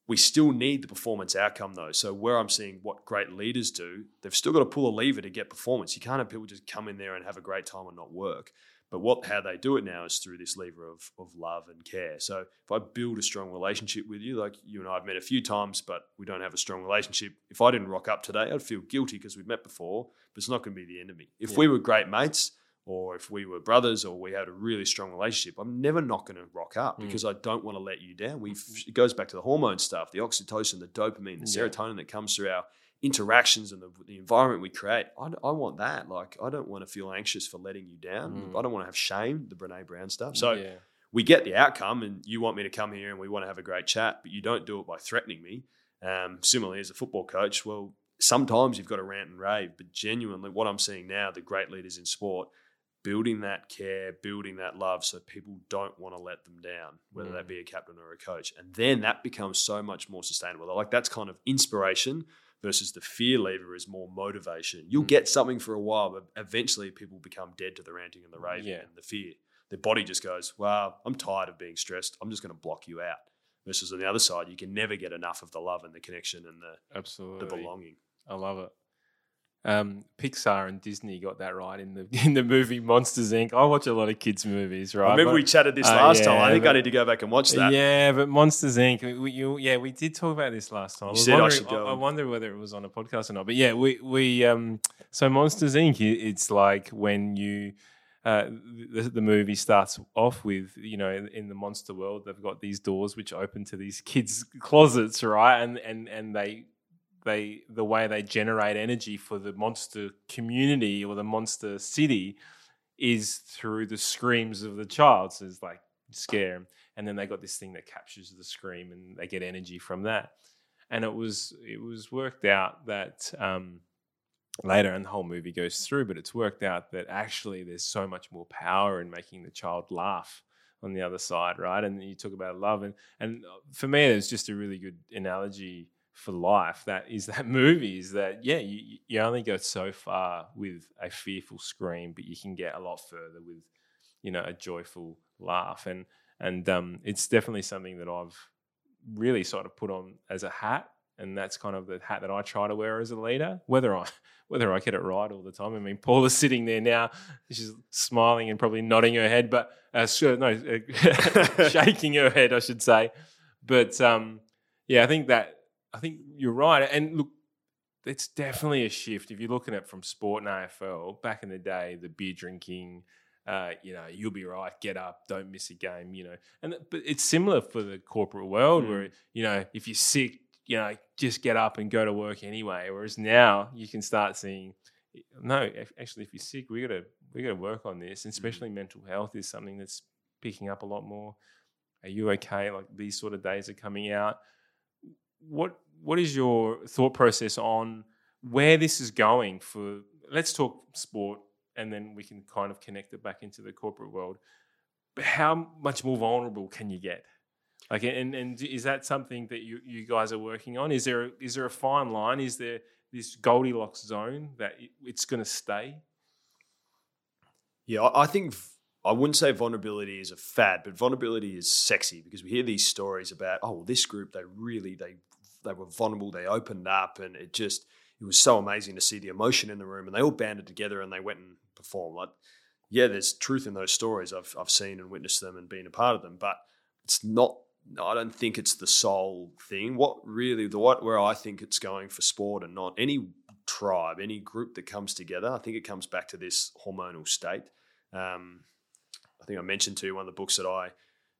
We still need the performance outcome though. So where I'm seeing what great leaders do, they've still got to pull a lever to get performance. You can't have people just come in there and have a great time and not work. But what how they do it now is through this lever of, of love and care. So if I build a strong relationship with you, like you and I have met a few times, but we don't have a strong relationship. If I didn't rock up today, I'd feel guilty because we've met before, but it's not going to be the end of me. If Yeah. we were great mates, or if we were brothers, or we had a really strong relationship, I'm never not going to rock up Mm. because I don't want to let you down. We it goes back to the hormone stuff, the oxytocin, the dopamine, the Yeah. serotonin that comes through our interactions and the, the environment we create. I, I want that. Like I don't want to feel anxious for letting you down. Mm. I don't want to have shame. The Brene Brown stuff. So yeah, we get the outcome, and you want me to come here and we want to have a great chat, but you don't do it by threatening me. Um, similarly, as a football coach, well, sometimes you've got to rant and rave, but genuinely, what I'm seeing now, the great leaders in sport, building that care, building that love, so people don't want to let them down, whether Mm. that be a captain or a coach, and then that becomes so much more sustainable. Like that's kind of inspiration versus the fear lever is more motivation. You'll Mm. get something for a while, but eventually people become dead to the ranting and the raving Yeah. and the fear their body just goes, Wow, I'm tired of being stressed. I'm just going to block you out. Versus on the other side, you can never get enough of the love and the connection and the, absolutely. the belonging. I love it. Um, Pixar and Disney got that right in the *laughs* in the movie Monsters Inc. I watch a lot of kids' movies, right? I remember But- we chatted this uh, last time. I yeah, think I need to go back and watch that. Yeah, but Monsters Inc. We, you, yeah, we did talk about this last time. You I said I should go I, I wonder whether it was on a podcast or not. But yeah, we we um so Monsters Inc. It's like when you. Uh, the, the movie starts off with you know in, in the monster world they've got these doors which open to these kids *laughs* closets right and and and they they the way they generate energy for the monster community or the monster city is through the screams of the child. So it's like scare 'em. and then they got this thing that captures the scream, and they get energy from that. and it was it was worked out that um, later, and the whole movie goes through, but it's worked out that actually there's so much more power in making the child laugh on the other side, right? And you talk about love, and and uh, for me, it's just a really good analogy for life. That is that *laughs* movie is that yeah, you you only go so far with a fearful scream, but you can get a lot further with you know a joyful laugh, and and um, it's definitely something that I've really sort of put on as a hat and that's kind of the hat that I try to wear as a leader. Whether I *laughs* whether I get it right all the time. I mean, Paula's *laughs* sitting there now; she's smiling and probably nodding her head, but uh, no, uh, shaking her head, I should say. But um, yeah, I think that I think you're right. And look, it's definitely a shift if you're looking at from sport and AFL. Back in the day, the beer drinking. Uh, you know, you'll be right. Get up, don't miss a game. You know, and but it's similar for the corporate world mm. where you know if you're sick, you know, just get up and go to work anyway. Whereas now you can start seeing, no, actually, if you're sick, we got to we got to work on this. And especially mm-hmm. mental health is something that's picking up a lot more. Are you okay? Like these sort of days are coming out. What what is your thought process on where this is going for? Let's talk sport, and then we can kind of connect it back into the corporate world. But how much more vulnerable can you get? Like, and and is that something that you you guys are working on? Is there is there a fine line? Is there this Goldilocks zone that it's going to stay? Yeah, I think I wouldn't say vulnerability is a fad, but vulnerability is sexy because we hear these stories about oh, well, this group they really they they were vulnerable, they opened up, and it just it was so amazing to see the emotion in the room, and they all banded together and they went and performed. Like, yeah, there's truth in those stories. I've I've seen and witnessed them and been a part of them, but it's not I don't think it's the sole thing. What really the what where I think it's going for sport and not any tribe, any group that comes together. I think it comes back to this hormonal state. Um, I think I mentioned to you one of the books that I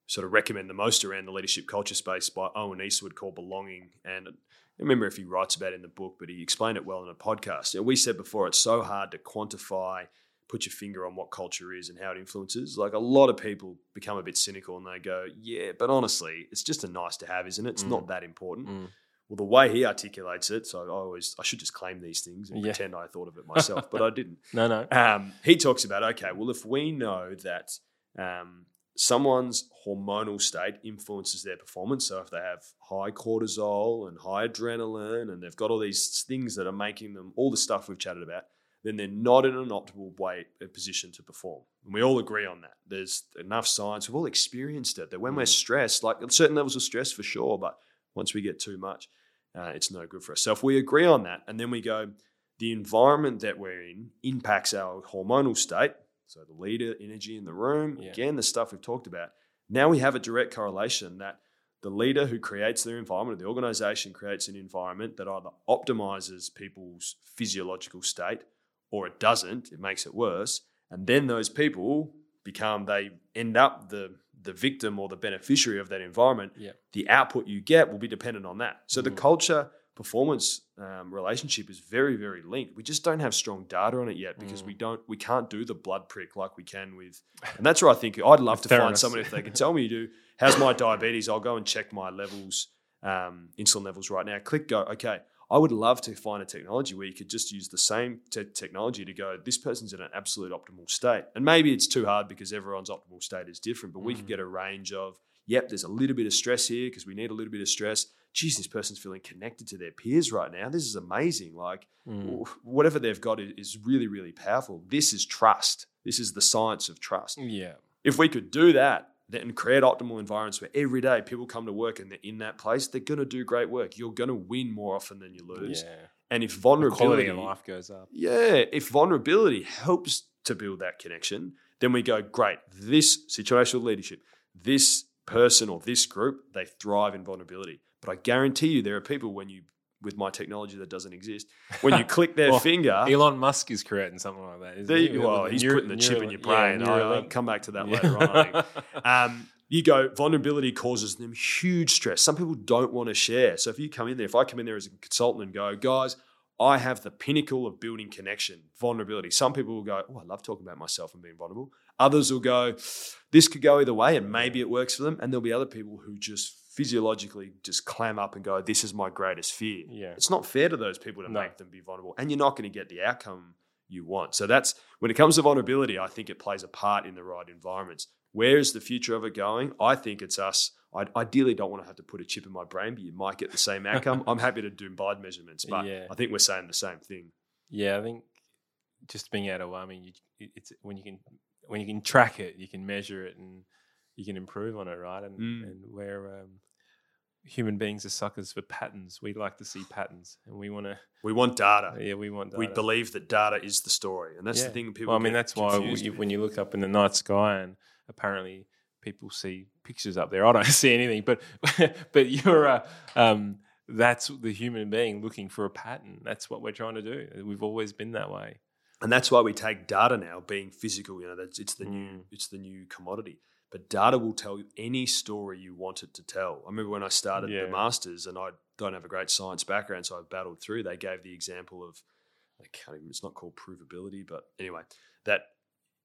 sort of recommend the most around the leadership culture space by Owen Eastwood called Belonging. And I remember if he writes about it in the book, but he explained it well in a podcast. we said before, it's so hard to quantify put your finger on what culture is and how it influences. Like a lot of people become a bit cynical and they go, yeah, but honestly, it's just a nice to have, isn't it? It's mm. not that important. Mm. Well, the way he articulates it, so I always I should just claim these things and yeah. pretend I thought of it myself, but I *laughs* didn't. no, no. Um, he talks about okay, well, if we know that um, someone's hormonal state influences their performance, so if they have high cortisol and high adrenaline, and they've got all these things that are making them all the stuff we've chatted about, then they're not in an optimal way a position to perform. And we all agree on that. There's enough science. We've all experienced it that when mm. we're stressed, like certain levels of stress for sure, but once we get too much, uh, it's no good for us. So if we agree on that, and then we go, the environment that we're in impacts our hormonal state. So the leader, energy in the room, yeah. again, the stuff we've talked about. Now we have a direct correlation that the leader who creates their environment, or the organization creates an environment that either optimizes people's physiological state or it doesn't, it makes it worse. And then those people become, they end up the the victim or the beneficiary of that environment. Yeah. The output you get will be dependent on that. So mm. the culture performance um, relationship is very very linked. We just don't have strong data on it yet because mm. we don't we can't do the blood prick like we can with. And that's where I think I'd love to find someone if they can tell me, do how's my diabetes? I'll go and check my levels, um, insulin levels right now. Click go. Okay, I would love to find a technology where you could just use the same te- technology to go, this person's in an absolute optimal state. And maybe it's too hard because everyone's optimal state is different, but mm. we could mm. get a range of, yep, there's a little bit of stress here because we need a little bit of stress. Geez, this person's feeling connected to their peers right now. This is amazing. Like, mm. whatever they've got is really, really powerful. This is trust. This is the science of trust. Yeah. If we could do that, and create optimal environments where every day people come to work and they're in that place, they're going to do great work. You're going to win more often than you lose. Yeah. And if vulnerability, the life goes up. Yeah, if vulnerability helps to build that connection, then we go, great. This situational leadership, this person or this group, they thrive in vulnerability. But I guarantee you, there are people when you with my technology that doesn't exist. *laughs* When you click their well, finger, Elon Musk is creating something like that. There you, well, he's putting the chip in your brain. Yeah, I'll come back to that yeah. later on. *laughs* Um, you go vulnerability causes them huge stress. Some people don't want to share. So if you come in there, if I come in there as a consultant and go, guys, I have the pinnacle of building connection, vulnerability. Some people will go, Oh, I love talking about myself and being vulnerable. Others will go, This could go either way, and maybe it works for them. And there'll be other people who just physiologically just clam up and go, "This is my greatest fear." Yeah. It's not fair to those people to No. make them be vulnerable, and you're not going to get the outcome you want. So that's when it comes to vulnerability. I think it plays a part in the right environments. Where is the future of it going? I think it's us. I ideally don't want to have to put a chip in my brain, but you might get the same *laughs* outcome. I'm happy to do blood measurements, but Yeah. I think we're saying the same thing. Yeah, I think just being able to, I mean, you, it's when you can when you can track it, you can measure it, and you can improve on it, right? And Mm. and where um, human beings are suckers for patterns, we like to see patterns, and we want to. We want data. *laughs* Yeah, we want. We believe that data is the story, and that's Yeah. the thing people. Well, I mean, that's why confused with. when you look up in the night sky and apparently people see pictures up there. I don't *laughs* see anything, but *laughs* but you're a. Um, that's the human being looking for a pattern. That's what we're trying to do. We've always been that way. and that's why we take data now being physical you know that's it's the new Mm. it's the new commodity but data will tell you any story you want it to tell i remember when i started Yeah. the masters and i don't have a great science background so i battled through they gave the example of I can't even, it's not called provability but anyway that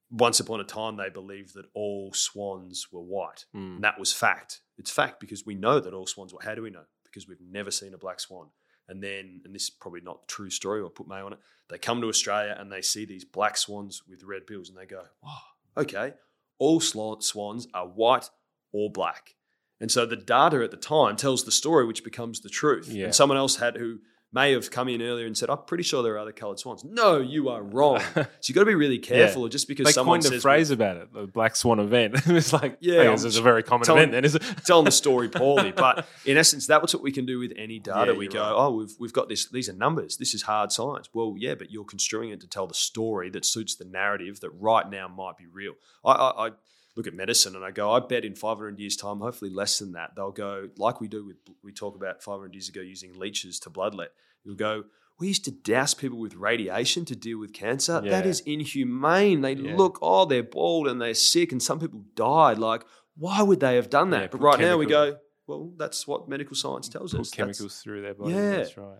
once upon a time they believed that all swans were white Mm. and that was fact it's fact because we know that all swans were how do we know because we've never seen a black swan and then, and this is probably not a true story, I'll put May on it. They come to Australia and they see these black swans with red bills and they go, wow, okay, all swans are white or black. And so the data at the time tells the story, which becomes the truth. Yeah. And someone else had who may have come in earlier and said, I'm pretty sure there are other coloured swans. No, you are *laughs* wrong. so you've got to be really careful just because they someone coined a phrase about it, the black swan event. *laughs* it's like, Yeah, yeah, I'm this is a very common telling- event. Then is it? *laughs* telling the story poorly. But in essence, that's what we can do with any data. Yeah, we go, right. oh, we've we've got this. These are numbers. This is hard science. Well, yeah, but you're construing it to tell the story that suits the narrative that right now might be real. I, I, I look at medicine and I go, I bet in 500 years' time, hopefully less than that, they'll go like we do with we talk about 500 years ago using leeches to bloodlet. You'll go. We used to douse people with radiation to deal with cancer. That Yeah. is inhumane. They Yeah. look, oh, they're bald and they're sick, and some people died. Like, why would they have done that? Yeah, but right now we go, well, that's what medical science tells Put us. That's- chemicals through their body. Yeah. That's right.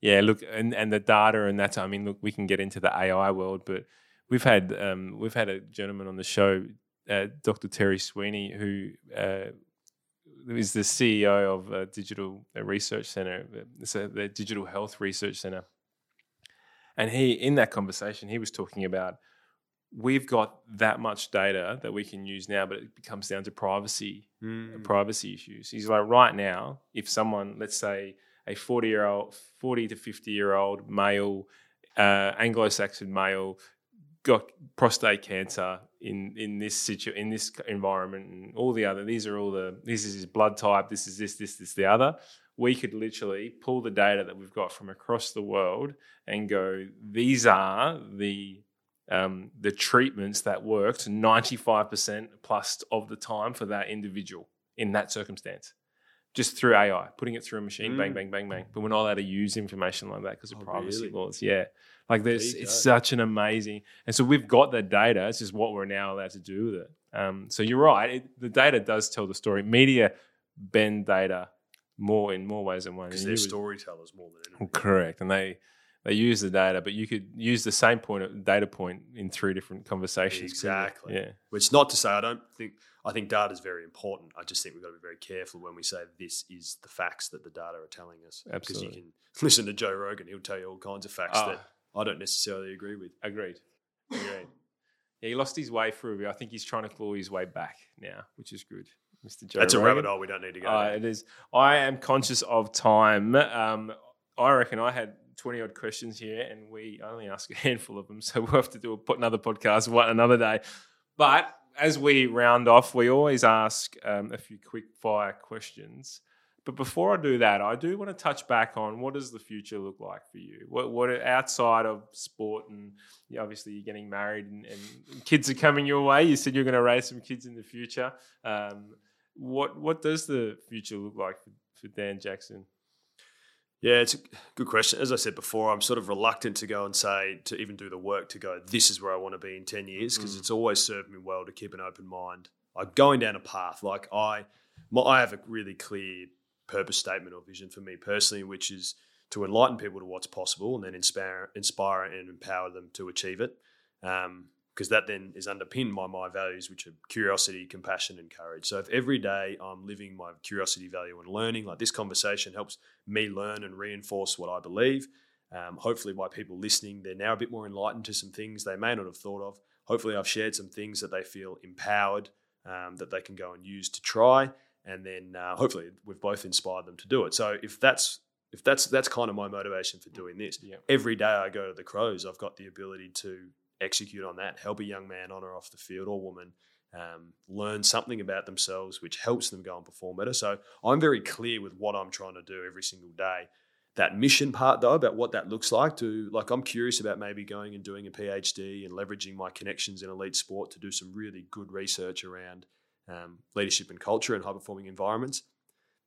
Yeah, look, and, and the data and that's I mean, look, we can get into the AI world, but we've had um, we've had a gentleman on the show, uh, Dr. Terry Sweeney, who uh, is the CEO of a digital uh, research center, it's a, the Digital Health Research Center, and he in that conversation he was talking about we've got that much data that we can use now, but it comes down to privacy Mm. privacy issues. He's like, right now, if someone, let's say a 40 year old, 40 to 50 year old male, uh, Anglo Saxon male, got prostate cancer in in this situ in this environment and all the other these are all the this is his blood type this is this this this the other. We could literally pull the data that we've got from across the world and go these are the um, the treatments that worked 95% plus of the time for that individual in that circumstance just through AI, putting it through a machine, bang, Mm. bang, bang, bang. But we're not allowed to use information like that because of Oh, privacy really? laws. Yeah. Like you it's go. such an amazing, and so we've got the data. It's just what we're now allowed to do with it. Um, so you're right. It, the data does tell the story. Media bend data more in more ways than one. Because they're storytellers more than anything. Correct, and they they use the data, but you could use the same point data point in three different conversations. Exactly. Yeah. Which not to say I don't think I think data is very important. I just think we've got to be very careful when we say this is the facts that the data are telling us. Absolutely. Because you can *laughs* listen to Joe Rogan; he'll tell you all kinds of facts Ah. that I don't necessarily agree with. Agreed. Agreed. yeah, he lost his way through. but I think he's trying to claw his way back now, which is good, Mr. Joe. That's a rabbit hole we don't need to go. Uh, it is. I am conscious of time. Um, I reckon I had twenty odd questions here, and we only ask a handful of them, *laughs* so we'll have to do a, put another podcast one another day. But as we round off, we always ask um, a few quick fire questions. But before I do that, I do want to touch back on what does the future look like for you? What, what outside of sport and obviously you're getting married and, and kids are coming your way. You said you're going to raise some kids in the future. Um, what what does the future look like for, for Dan Jackson? Yeah, it's a good question. As I said before, I'm sort of reluctant to go and say to even do the work to go. This is where I want to be in ten years because Mm. it's always served me well to keep an open mind. I'm going down a path like I, my, I have a really clear purpose statement or vision for me personally, which is to enlighten people to what's possible and then inspire, inspire and empower them to achieve it. Um, because that then is underpinned by my values, which are curiosity, compassion, and courage. So if every day I'm living my curiosity value and learning, like this conversation helps me learn and reinforce what I believe. Um, hopefully, by people listening, they're now a bit more enlightened to some things they may not have thought of. Hopefully, I've shared some things that they feel empowered um, that they can go and use to try, and then uh, hopefully we've both inspired them to do it. So if that's if that's that's kind of my motivation for doing this. Yeah. Every day I go to the Crows, I've got the ability to execute on that, help a young man on or off the field or woman um, learn something about themselves, which helps them go and perform better. So I'm very clear with what I'm trying to do every single day. That mission part, though, about what that looks like, to like, I'm curious about maybe going and doing a PhD and leveraging my connections in elite sport to do some really good research around um, leadership and culture and high performing environments.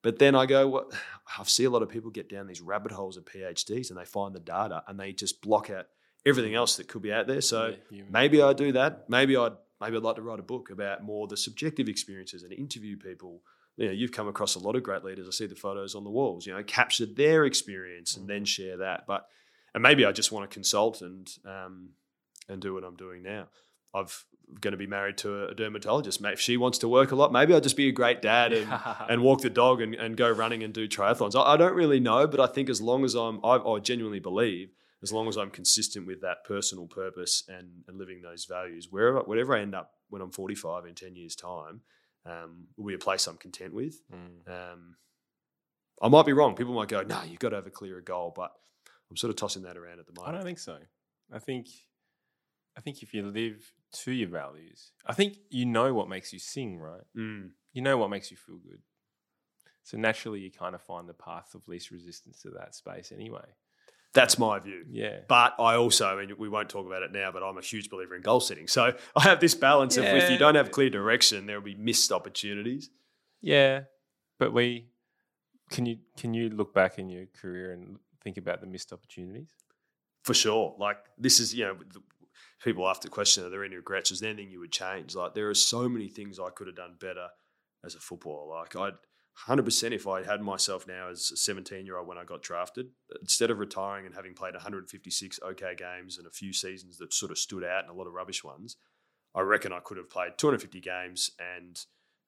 But then I go, what? *sighs* I see a lot of people get down these rabbit holes of PhDs and they find the data and they just block out everything else that could be out there. So Yeah, maybe I'd do that. Maybe I'd maybe I'd like to write a book about more the subjective experiences and interview people. You know, you've come across a lot of great leaders. I see the photos on the walls. You know, capture their experience and then share that. But and maybe I just want to consult and um, and do what I'm doing now. I've going to be married to a, dermatologist. If she wants to work a lot, maybe I'll just be a great dad and, *laughs* and walk the dog and, and go running and do triathlons. I, I don't really know, but I think as long as I'm, I, I genuinely believe, as long as I'm consistent with that personal purpose and, and living those values, wherever, whatever I end up when I'm 45 in 10 years' time, um, will be a place I'm content with. Mm. Um, I might be wrong. People might go, no, you've got to have a clearer goal, but I'm sort of tossing that around at the moment. I don't think so. I think, I think if you live to your values, I think you know what makes you sing, right? Mm. You know what makes you feel good. So naturally, you kind of find the path of least resistance to that space anyway. That's my view. Yeah. But I also, and we won't talk about it now, but I'm a huge believer in goal setting. So I have this balance of if you don't have clear direction, there will be missed opportunities. Yeah, but we can you can you look back in your career and think about the missed opportunities? For sure. Like this is, you know, the, people ask the question, are there any regrets? Is there anything you would change? Like there are so many things I could have done better as a footballer. Like I'd 100% if I had myself now as a 17 year old when I got drafted, instead of retiring and having played 156 okay games and a few seasons that sort of stood out and a lot of rubbish ones, I reckon I could have played 250 games and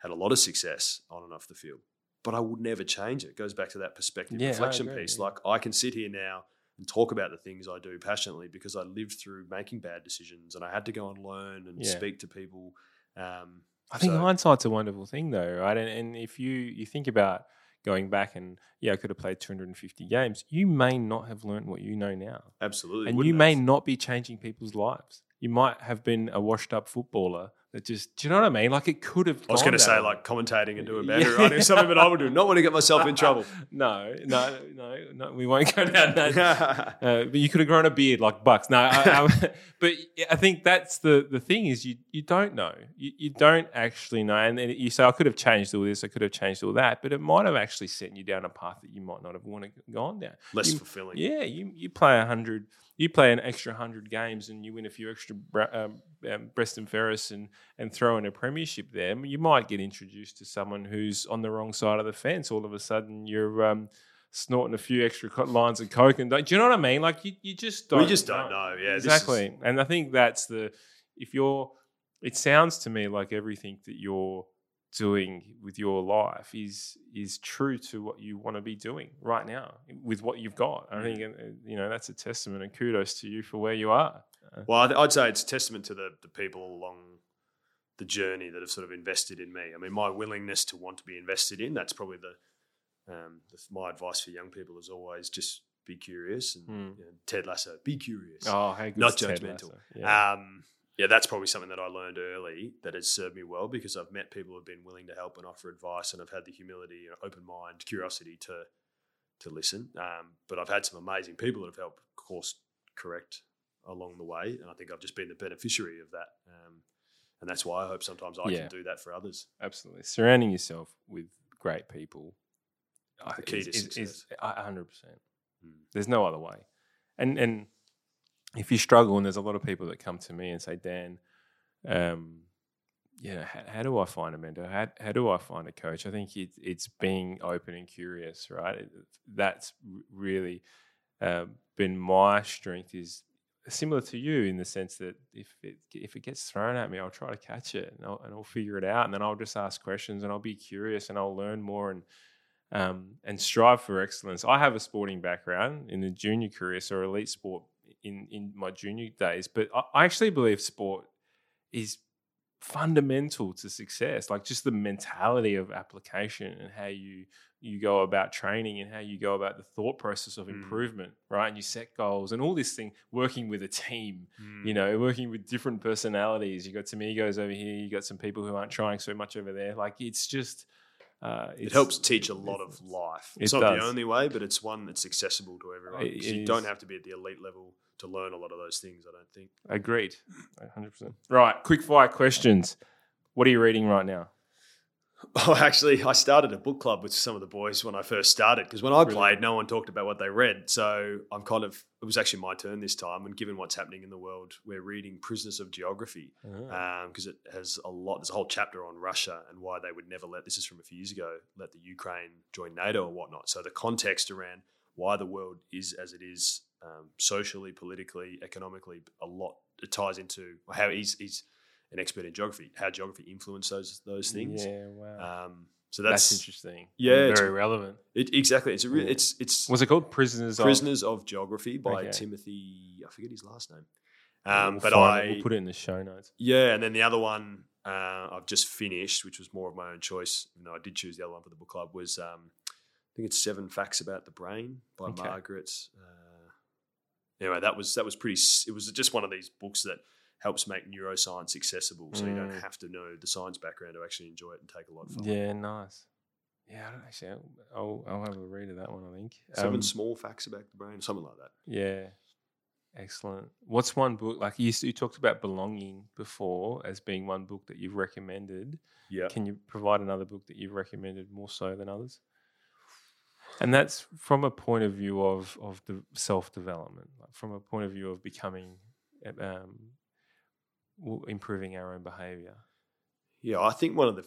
had a lot of success on and off the field. But I would never change it. It goes back to that perspective Yeah, reflection agree, piece. yeah. Like I can sit here now and talk about the things I do passionately because I lived through making bad decisions and I had to go and learn and Yeah. speak to people. Um, I think So- hindsight's a wonderful thing, though, right? And, and if you you think about going back and yeah, I could have played 250 games, you may not have learned what you know now, absolutely. and you may not be changing people's lives. You might have been a washed up footballer that just, do you know what I mean? Like it could have. I was going to say way. like commentating and doing *laughs* Yeah. better writing something, but I would do not want to get myself in trouble. *laughs* no, no, no, no. We won't go down that. *laughs* Uh, but you could have grown a beard like Bucks. No, I, I, but I think that's the the thing is you you don't know. You, you don't actually know, and then you say I could have changed all this, I could have changed all that, but it might have actually sent you down a path that you might not have wanted gone down. Less You- fulfilling. Yeah, you you play a hundred, you play an extra hundred games, and you win a few extra um, um, best and fairests and and throw in a premiership there. You might get introduced to someone who's on the wrong side of the fence. All of a sudden, you're um, snorting a few extra co- lines of coke, and don't, you know what I mean? Like you, you just don't. We just don't know. Yeah, this is- exactly. And I think that's the if you're. It sounds to me like everything that you're doing with your life is is true to what you want to be doing right now with what you've got. I think you know that's a testament and kudos to you for where you are. Uh, Well, I'd- say it's a testament to the, the people along the journey that have sort of invested in me. I mean, my willingness to want to be invested in, that's probably the, um, the my advice for young people is always just be curious. And Mm. you know, Ted Lasso, be curious. Oh, Not judgmental. Yeah. Um, yeah, that's probably something that I learned early that has served me well because I've met people who've been willing to help and offer advice, and I've had the humility, and open mind, curiosity to to listen. Um, but I've had some amazing people that have helped course correct along the way, and I think I've just been the beneficiary of that. Um, and that's why I hope sometimes I Yeah. can do that for others. Absolutely. Surrounding yourself with great people. uh, The key is- to success. is a hundred percent. Mm. There's no other way. And and if you struggle, and there's a lot of people that come to me and say, Dan, um, yeah, how, how do I find a mentor? How, how do I find a coach? I think it, it's being open and curious, right? It- that's really uh, been my strength is similar to you in the sense that if it if it gets thrown at me, I'll try to catch it and I'll, and I'll figure it out, and then I'll just ask questions and I'll be curious and I'll learn more and um, and strive for excellence. I have a sporting background in the junior career, so elite sport in in my junior days, but I, I actually believe sport is fundamental to success like just the mentality of application and how you you go about training and how you go about the thought process of Mm. improvement right and you set goals and all this thing working with a team Mm. you know working with different personalities you got some egos over here you got some people who aren't trying so much over there like it's just uh It helps teach a lot of it's- life. it It's not does. the only way, but it's one that's accessible to everyone. It you don't have to be at the elite level to learn a lot of those things. I don't think. agreed 100% right quick fire questions what are you reading right now *laughs* Oh, actually, I started a book club with some of the boys when I first started because when I Really? played, no one talked about what they read. So I'm kind of it was actually my turn this time, and given what's happening in the world, we're reading Prisoners of Geography um, because it has a lot. There's a whole chapter on Russia and why they would never let. This is from a few years ago. Let the Ukraine join NATO or whatnot. So the context around why the world is as it is, um, socially, politically, economically, a lot. It ties into how he's he's an expert in geography, how geography influences those those things. yeah wow Um, so that's, that's, interesting yeah, very relevant it, exactly. It's a Yeah. it's it's was it called prisoners of Prisoners of Geography by Okay. Timothy. I forget his last name. We'll Um, but I it. we'll put it in the show notes. yeah, and then the other one uh, I've just finished, which was more of my own choice. Know, I did choose the other one for the book club. Was um, I think it's Seven Facts About the Brain by Okay. Margaret. Uh, anyway, that was that was pretty. It was just one of these books that helps make neuroscience accessible, so you don't Mm. have to know the science background to actually enjoy it and take a lot from it. Yeah, nice. Yeah, I don't actually. I'll, I'll have a read of that one. I think Seven Um, small facts about the brain, something like that. Yeah, excellent. What's one book like you, you talked about belonging before as being one book that you've recommended? Yeah. Can you provide another book that you've recommended more so than others? And that's from a point of view of of the self development, like from a point of view of becoming, um, improving our own behavior. Yeah, I think one of the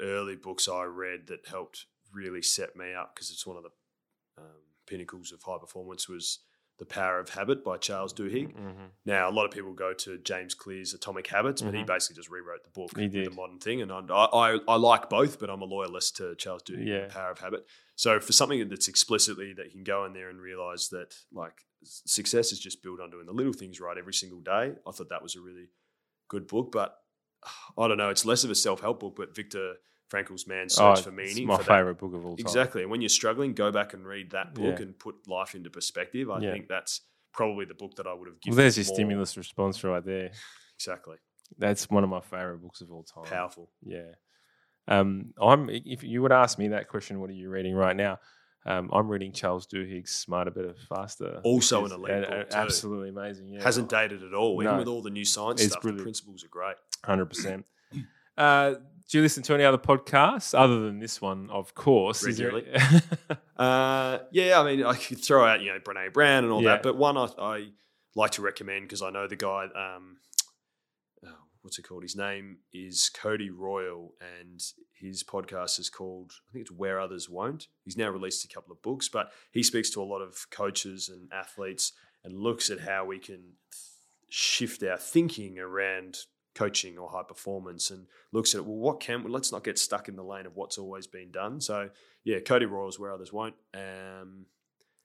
early books I read that helped really set me up because it's one of the um, pinnacles of high performance was The Power of Habit by Charles Duhigg. Mm-hmm. Now, a lot of people go to James Clear's Atomic Habits, but he Mhm. basically just rewrote the book He a modern thing. And I, I, I like both, but I'm a loyalist to Charles Duhigg, Yeah. The Power of Habit. So for something that's explicitly that you can go in there and realize that like success is just built on doing the little things right every single day. I thought that was a really good book, but I don't know. It's less of a self help book, but Viktor Frankl's Man's Search for Oh, it's Meaning. my favorite book of all time. Exactly. And when you're struggling, go back and read that book Yeah. and put life into perspective. I Yeah. think that's probably the book that I would have Well, given. there's your more- stimulus response right there. Exactly. That's one of my favorite books of all time. Powerful. Yeah. Um, I'm. If you would ask me that question, what are you reading right now? Um, I'm reading Charles Duhigg's Smarter, Better, Faster. Also an elite a- book too. Absolutely amazing. Yeah. Hasn't dated at all. Even No. with all the new science It's stuff, brilliant. the principles are great. Hundred percent. Uh, do you listen to any other podcasts other than this one? Of course. There- *laughs* Uh, yeah, I mean, I could throw out, you know, Brene Brown and all Yeah. that, but one I, I like to recommend because I know the guy, um, oh, what's it called? His name is Cody Royle, and his podcast is called, I think it's Where Others Won't. He's now released a couple of books, but he speaks to a lot of coaches and athletes and looks at how we can th- shift our thinking around coaching or high performance and looks at it, well what can let's not get stuck in the lane of what's always been done so yeah Cody Royle's where others won't um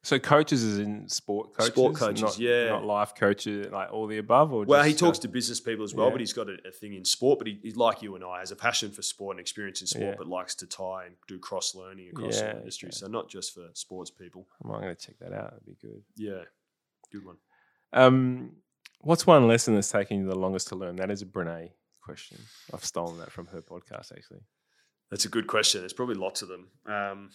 so coaches is in sport coaches, Sport coaches, not, yeah. not life coaches, like all the above. Or well he talks uh, to business people as well yeah. but he's got a, a thing in sport but he, he's like you and i has a passion for sport and experience in sport Yeah. but likes to tie and do cross learning across Yeah, all industries okay. so not just for sports people I'm going to check that out. That'd be good. yeah good one Um, what's one lesson that's taken you the longest to learn? That is a Brene question. I've stolen that from her podcast, actually. That's a good question. There's probably lots of them. Um,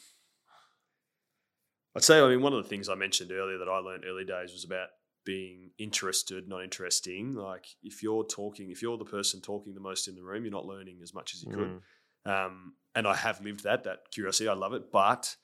I'd say, I mean, one of the things I mentioned earlier that I learned early days was about being interested, not interesting. Like, if you're talking, if you're the person talking the most in the room, you're not learning as much as you could. Mm. Um, and I have lived that, that curiosity. I love it. But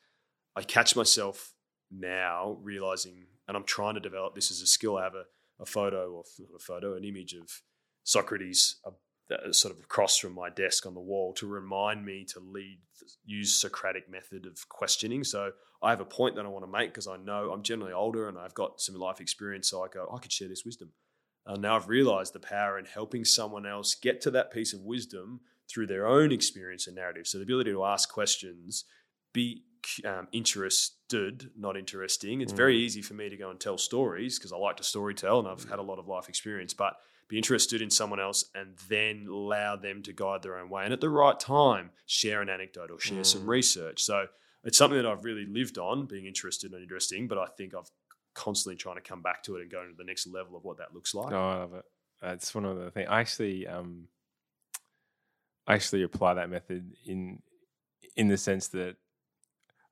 I catch myself now realizing, and I'm trying to develop this as a skill. I have a, a photo, or not a photo, an image of Socrates uh, that sort of across from my desk on the wall to remind me to lead, use Socratic method of questioning. So I have a point that I want to make because I know I'm generally older and I've got some life experience. So I go, I could share this wisdom. And now I've realized the power in helping someone else get to that piece of wisdom through their own experience and narrative. So the ability to ask questions, be um, interested, not interesting. It's mm. very easy for me to go and tell stories because I like to story tell and I've had a lot of life experience. But be interested in someone else and then allow them to guide their own way. And at the right time, share an anecdote or share mm. some research. So it's something that I've really lived on, being interested and interesting. But I think I've constantly trying to come back to it and go to the next level of what that looks like. Oh, I love it. That's one of the things. I actually, um, I actually apply that method in in the sense that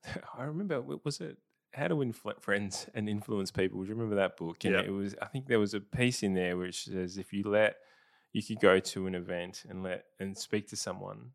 *laughs* I remember was it how to win friends and influence people. Do you remember that book? And it was I think there was a piece in there which says if you let you could go to an event and let and speak to someone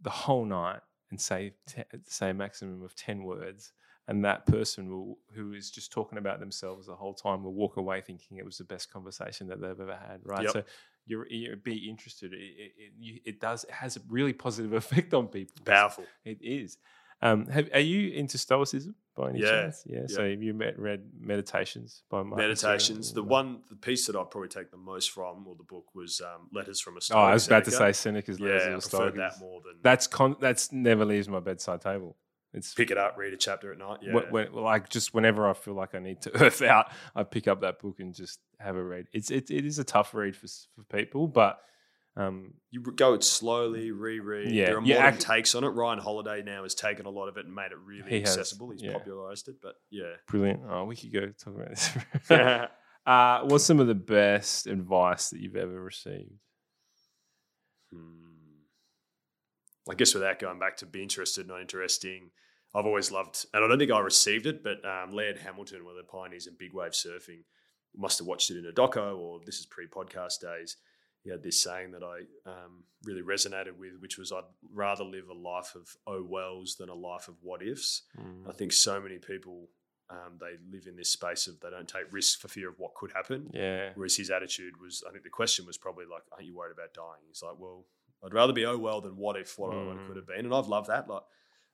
the whole night and say te- say a maximum of ten words, and that person will who is just talking about themselves the whole time will walk away thinking it was the best conversation that they've ever had. Right. Yep. So you're, you're be interested. It, it, it, does it has a really positive *laughs* effect on people. Powerful. It is. Um, have, are you into Stoicism by any yeah. chance? Yeah. yeah. So have you met, read Meditations by Marcus Meditations? The one, the piece that I probably take the most from, or the book, was um, Letters from a Stoic. Oh, I was about Seneca. to say Seneca's Letters yeah, of a Stoic. that more than that's con- that's never leaves my bedside table. It's pick it up, read a chapter at night. Yeah, when, when, like just whenever I feel like I need to *laughs* earth out, I pick up that book and just have a read. It's it, it is a tough read for for people, but um, you go it slowly, reread. Yeah, there are modern act- takes on it. Ryan Holiday now has taken a lot of it and made it really he accessible. Has, He's yeah. popularized it, but yeah, brilliant. Oh, we could go talk about this. *laughs* *laughs* uh, what's some of the best advice that you've ever received? Hmm. I guess without going back to be interested, not interesting. I've always loved, and I don't think I received it, but um, Laird Hamilton, one of the pioneers in big wave surfing, must have watched it in a doco, or this is pre-podcast days he had this saying that I um, really resonated with, which was I'd rather live a life of oh wells than a life of what ifs. Mm. I think so many people um, they live in this space of they don't take risks for fear of what could happen. Yeah. Whereas his attitude was, I think the question was probably like, "Aren't you worried about dying?" He's like, "Well, I'd rather be oh well than what if what mm. I could have been," and I've loved that. Like,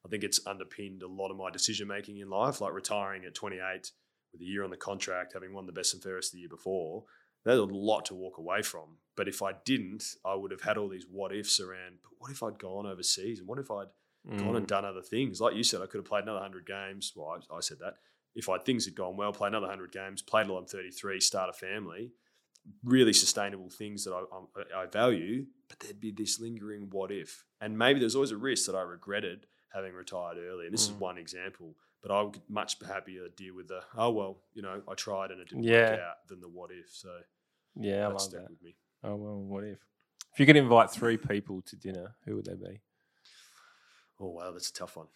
I think it's underpinned a lot of my decision making in life. Like retiring at 28 with a year on the contract, having won the best and fairest the year before that's a lot to walk away from. But if I didn't, I would have had all these what ifs around. But what if I'd gone overseas? And what if I'd mm. gone and mm. done other things? Like you said, I could have played another 100 games. Well, I, I said that. If I things had gone well, play another 100 games, played till I'm 33, start a family, really sustainable things that I, I, I value, but there'd be this lingering what if. And maybe there's always a risk that I regretted having retired early. And this mm. is one example. But I would much happier deal with the, oh, well, you know, I tried and it didn't yeah. work out than the what if. So yeah, I love that. With me. Oh well, what if? If you could invite three people to dinner, who would they be? Oh wow, that's a tough one.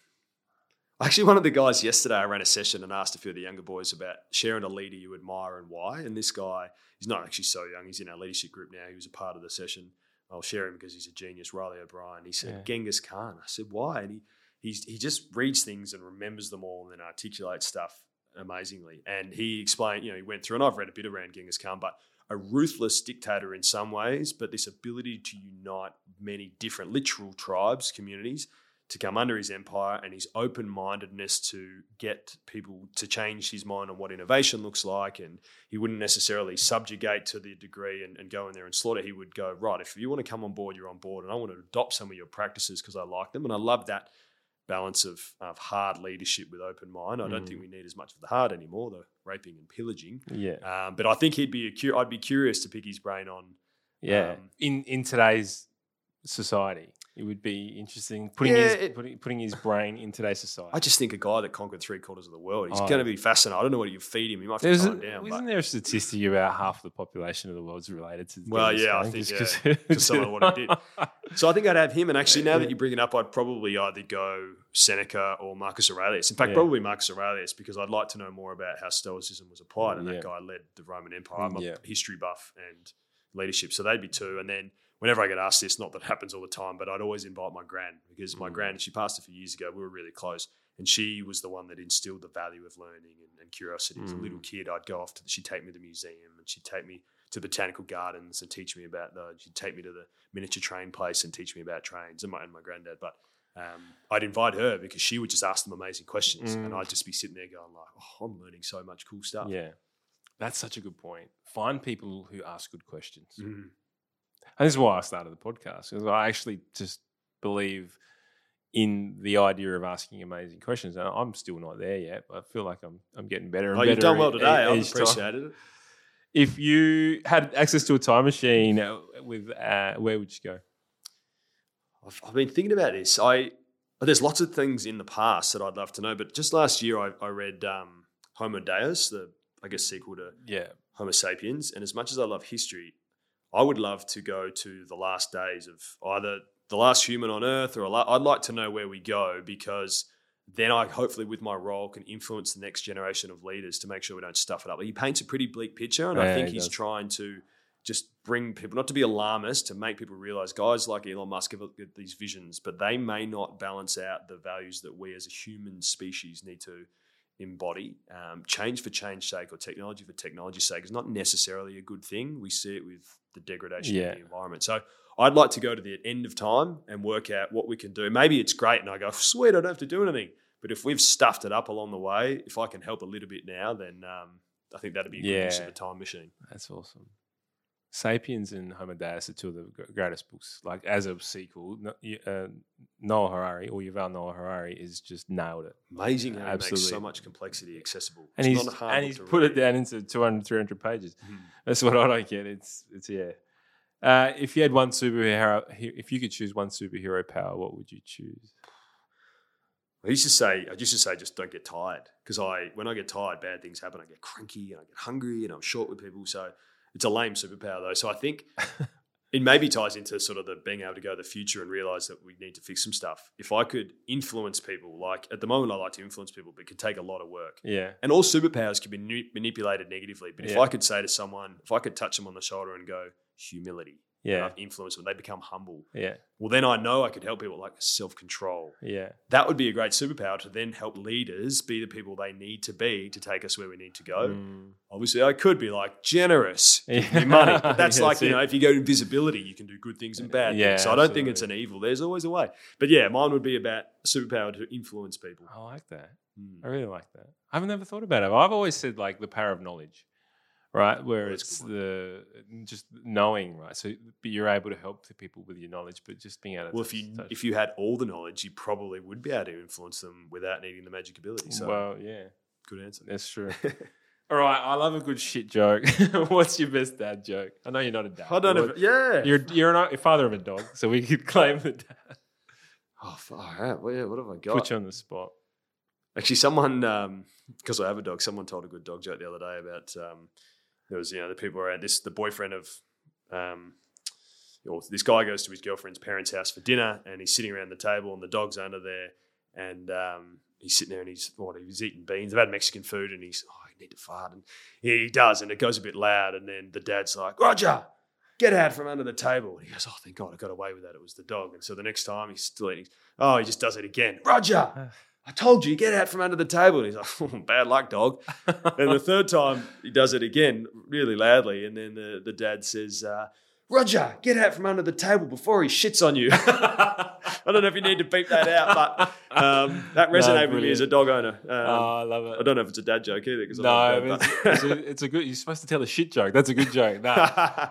Actually, one of the guys yesterday, I ran a session and asked a few of the younger boys about sharing a leader you admire and why. And this guy, he's not actually so young. He's in our leadership group now. He was a part of the session. I'll share him because he's a genius. Riley O'Brien. He said yeah. Genghis Khan. I said why? And he he's, he just reads things and remembers them all and then articulates stuff amazingly. And he explained, you know, he went through, and I've read a bit around Genghis Khan, but a ruthless dictator in some ways, but this ability to unite many different literal tribes, communities to come under his empire and his open mindedness to get people to change his mind on what innovation looks like. And he wouldn't necessarily subjugate to the degree and, and, go in there and slaughter. He would go, right, if you want to come on board, you're on board. And I want to adopt some of your practices because I like them. And I love that balance of, of hard leadership with open mind. I don't mm. think we need as much of the hard anymore, the raping and pillaging. Yeah. Um, but I think he'd be a I'd be curious to pick his brain on. Yeah. Um, in in today's society, it would be interesting putting yeah, his it, putting, putting his brain in today's society. I just think a guy that conquered three quarters of the world, he's oh. going to be fascinating. I don't know what you feed him. You might have to calm down. Isn't there a statistic about half the population of the world's related to? Well, yeah, I think yeah, because some of what he did. *laughs* So I think I'd have him. And actually, now that you bring it up, I'd probably either go Seneca or Marcus Aurelius. In fact, yeah. probably Marcus Aurelius because I'd like to know more about how Stoicism was applied. And yeah. that guy led the Roman Empire. I'm a history buff and leadership, so they'd be two. And then whenever I get asked this, not that happens all the time, but I'd always invite my gran because my mm. gran, she passed a few years ago. We were really close, and she was the one that instilled the value of learning and, and curiosity. Mm. As a little mm. kid, I'd go off to, she'd take me to the museum and she'd take me to botanical gardens and teach me about the. She'd take me to the miniature train place and teach me about trains and my and my granddad. But um, I'd invite her because she would just ask them amazing questions, and Mm. I'd just be sitting there going like, "Oh, I'm learning so much cool stuff." Yeah. That's such a good point. Find people who ask good questions. Mm. And this is why I started the podcast because I actually just believe in the idea of asking amazing questions. And I'm still not there yet, but I feel like I'm I'm getting better. And Oh, you've done well today. Time. appreciated it. If you had access to a time machine, uh, with uh, where would you go? I've, I've been thinking about this. I there's lots of things in the past that I'd love to know, but just last year I, I read um, Homo Deus, the I guess sequel to Yeah, Homo sapiens, and as much as I love history, I would love to go to the last days of either the last human on Earth, or a la- I'd like to know where we go because then I hopefully with my role can influence the next generation of leaders to make sure we don't stuff it up. He paints a pretty bleak picture, and Yeah, I think he he's does. trying to just bring people not to be alarmist to make people realize guys like Elon Musk have got these visions, but they may not balance out the values that we as a human species need to embody. Um, change for change's sake or technology for technology's sake is not necessarily a good thing. We see it with the degradation Yeah. of the environment. So I'd like to go to the end of time and work out what we can do. Maybe it's great and I go, sweet, I don't have to do anything. But if we've stuffed it up along the way, if I can help a little bit now, then um, I think that'd be a good use of Yeah. the time machine. that's awesome. Sapiens and Homo Deus are two of the greatest books. Like as a sequel, uh, Noah Harari or Yuval Noah Harari is just nailed it. Amazing how he makes so much complexity accessible. and It's he's not hard and he's put it down into 200 300 pages Mhm. that's what i don't get it's it's yeah uh, if you had one superhero if you could choose one superhero power what would you choose I used to say, I used to say, just don't get tired because I, when I get tired, bad things happen. I get cranky and I get hungry and I'm short with people. So it's a lame superpower though. So I think *laughs* it maybe ties into sort of the being able to go to the future and realize that we need to fix some stuff. If I could influence people, like at the moment, I like to influence people, but it could take a lot of work. yeah And all superpowers can be manipulated negatively. But if Yeah. I could say to someone, if I could touch them on the shoulder and go, humility, yeah I've influenced them, they become humble. yeah Well, then I know I could help people like self control yeah that would be a great superpower to then help leaders be the people they need to be to take us where we need to go. Mm. Obviously, I could be like generous, *laughs* give Yeah. me money. But that's Yeah, like, that's you it. know, if you go to visibility, you can do good things and bad Yeah, things. So I don't think it's an evil. There's always a way. But yeah, mine would be about superpower to influence people. i like that Mm. i really like that i've never thought about it i've always said like the power of knowledge right where Oh, that's a it's the just knowing right so but you're able to help the people with your knowledge but just being able to Well, if you if you had all the knowledge, you probably would be able to influence them without needing the magic ability. So well yeah good answer. That's true. *laughs* All right, I love a good shit joke. *laughs* What's your best dad joke? I know you're not a dad. I don't know. yeah. You're you're not a father of a dog, so we could *laughs* claim the dad. oh, far out. Well, yeah, what have I got? Put you on the spot. Actually, someone because I have a dog, someone told a good dog joke the other day about um, there was you know the people around this the boyfriend of um, or this guy goes to his girlfriend's parents' house for dinner and he's sitting around the table and the dog's under there and um, he's sitting there and he's what he's eating beans. They've had Mexican food and he's oh I need to fart and he does and it goes a bit loud and then the dad's like Roger. Get out from under the table. And he goes, Oh, thank God, I got away with that. It was the dog. And so the next time he's still eating. Oh, he just does it again. Roger, I told you, get out from under the table. And he's like, *laughs* oh, bad luck, dog. and the third time he does it again really loudly. And then the, the dad says, uh, Roger, get out from under the table before he shits on you. *laughs* I don't know if you need to beep that out, but um, that *laughs* No, resonated with me as a dog owner. Um, oh, I love it. I don't know if it's a dad joke either. No, but it's, it's, a, it's a good. You're supposed to tell a shit joke. That's a good joke. No, I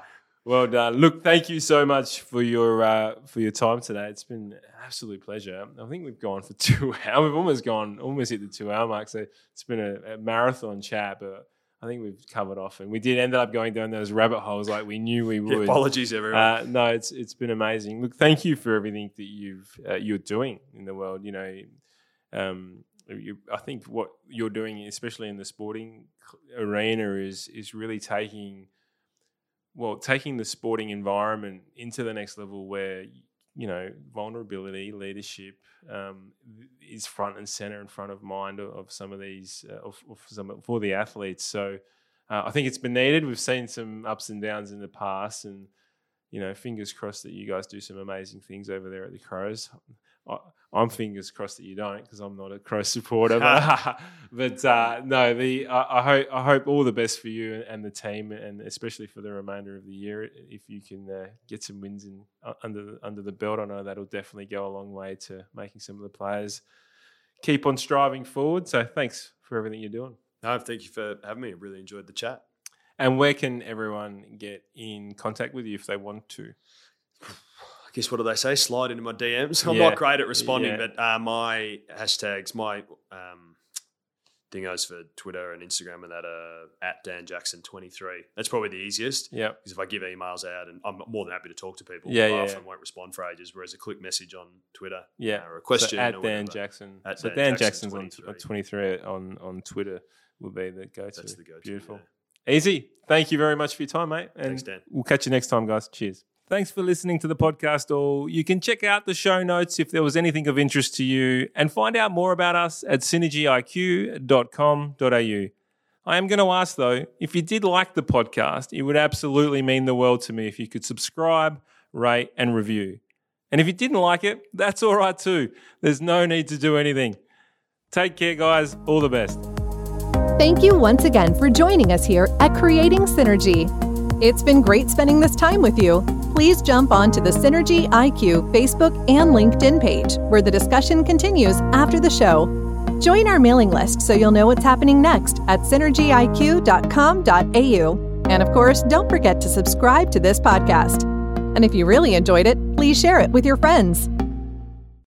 well done. Look, thank you so much for your uh, for your time today. It's been an absolute pleasure. I think we've gone for *laughs* two hours. We've almost gone, almost hit the two hour mark. So it's been a, a marathon chat, but I think we've covered off, and we did end up going down those rabbit holes like we knew we would. Apologies, everyone. Uh, no, it's it's been amazing. Look, thank you for everything that you've uh, you're doing in the world. You know, um, you, I think what you're doing, especially in the sporting arena, is is really taking well taking the sporting environment into the next level where you know vulnerability, leadership um, is front and center in front of mind of, of some of these uh, of, of some for the athletes. So uh, I think it's been needed. We've seen some ups and downs in the past, and you know, fingers crossed that you guys do some amazing things over there at the Crows. I, I'm fingers crossed that you don't because I'm not a Crow *laughs* supporter. But, *laughs* but uh, no, the I, I, hope I hope all the best for you and the team, and especially for the remainder of the year. If you can uh, get some wins in uh, under the, under the belt, I know that'll definitely go a long way to making some of the players keep on striving forward. So thanks for everything you're doing. No, thank you for having me. I really enjoyed the chat. And where can everyone get in contact with you if they want to? *sighs* *laughs* Guess what do they say? Slide into my DMs. *laughs* I'm yeah. not great at responding, yeah. but uh, my hashtags, my um, dingos for Twitter and Instagram and that are at Dan Jackson 23. That's probably the easiest. Yeah. Because if I give emails out, and I'm more than happy to talk to people, yeah, I yeah, often won't respond for ages. Whereas a quick message on Twitter, yeah, or a question so at Dan Jackson. At so Dan, Dan Jackson's, Jackson's 23. on 23 on on Twitter will be the go to. That's the go to. Beautiful. Easy. Thank you very much for your time, mate. And Thanks, Dan. We'll catch you next time, guys. Cheers. Thanks for listening to the podcast, all. You can check out the show notes if there was anything of interest to you and find out more about us at synergyiq.com.au. I am going to ask, though, if you did like the podcast, it would absolutely mean the world to me if you could subscribe, rate, and review. And if you didn't like it, that's all right too. There's no need to do anything. Take care, guys. All the best. Thank you once again for joining us here at Creating Synergy. It's been great spending this time with you. Please jump onto the Synergy IQ Facebook and LinkedIn page, where the discussion continues after the show. Join our mailing list so you'll know what's happening next at synergyiq.com.au. And of course, don't forget to subscribe to this podcast. And if you really enjoyed it, please share it with your friends.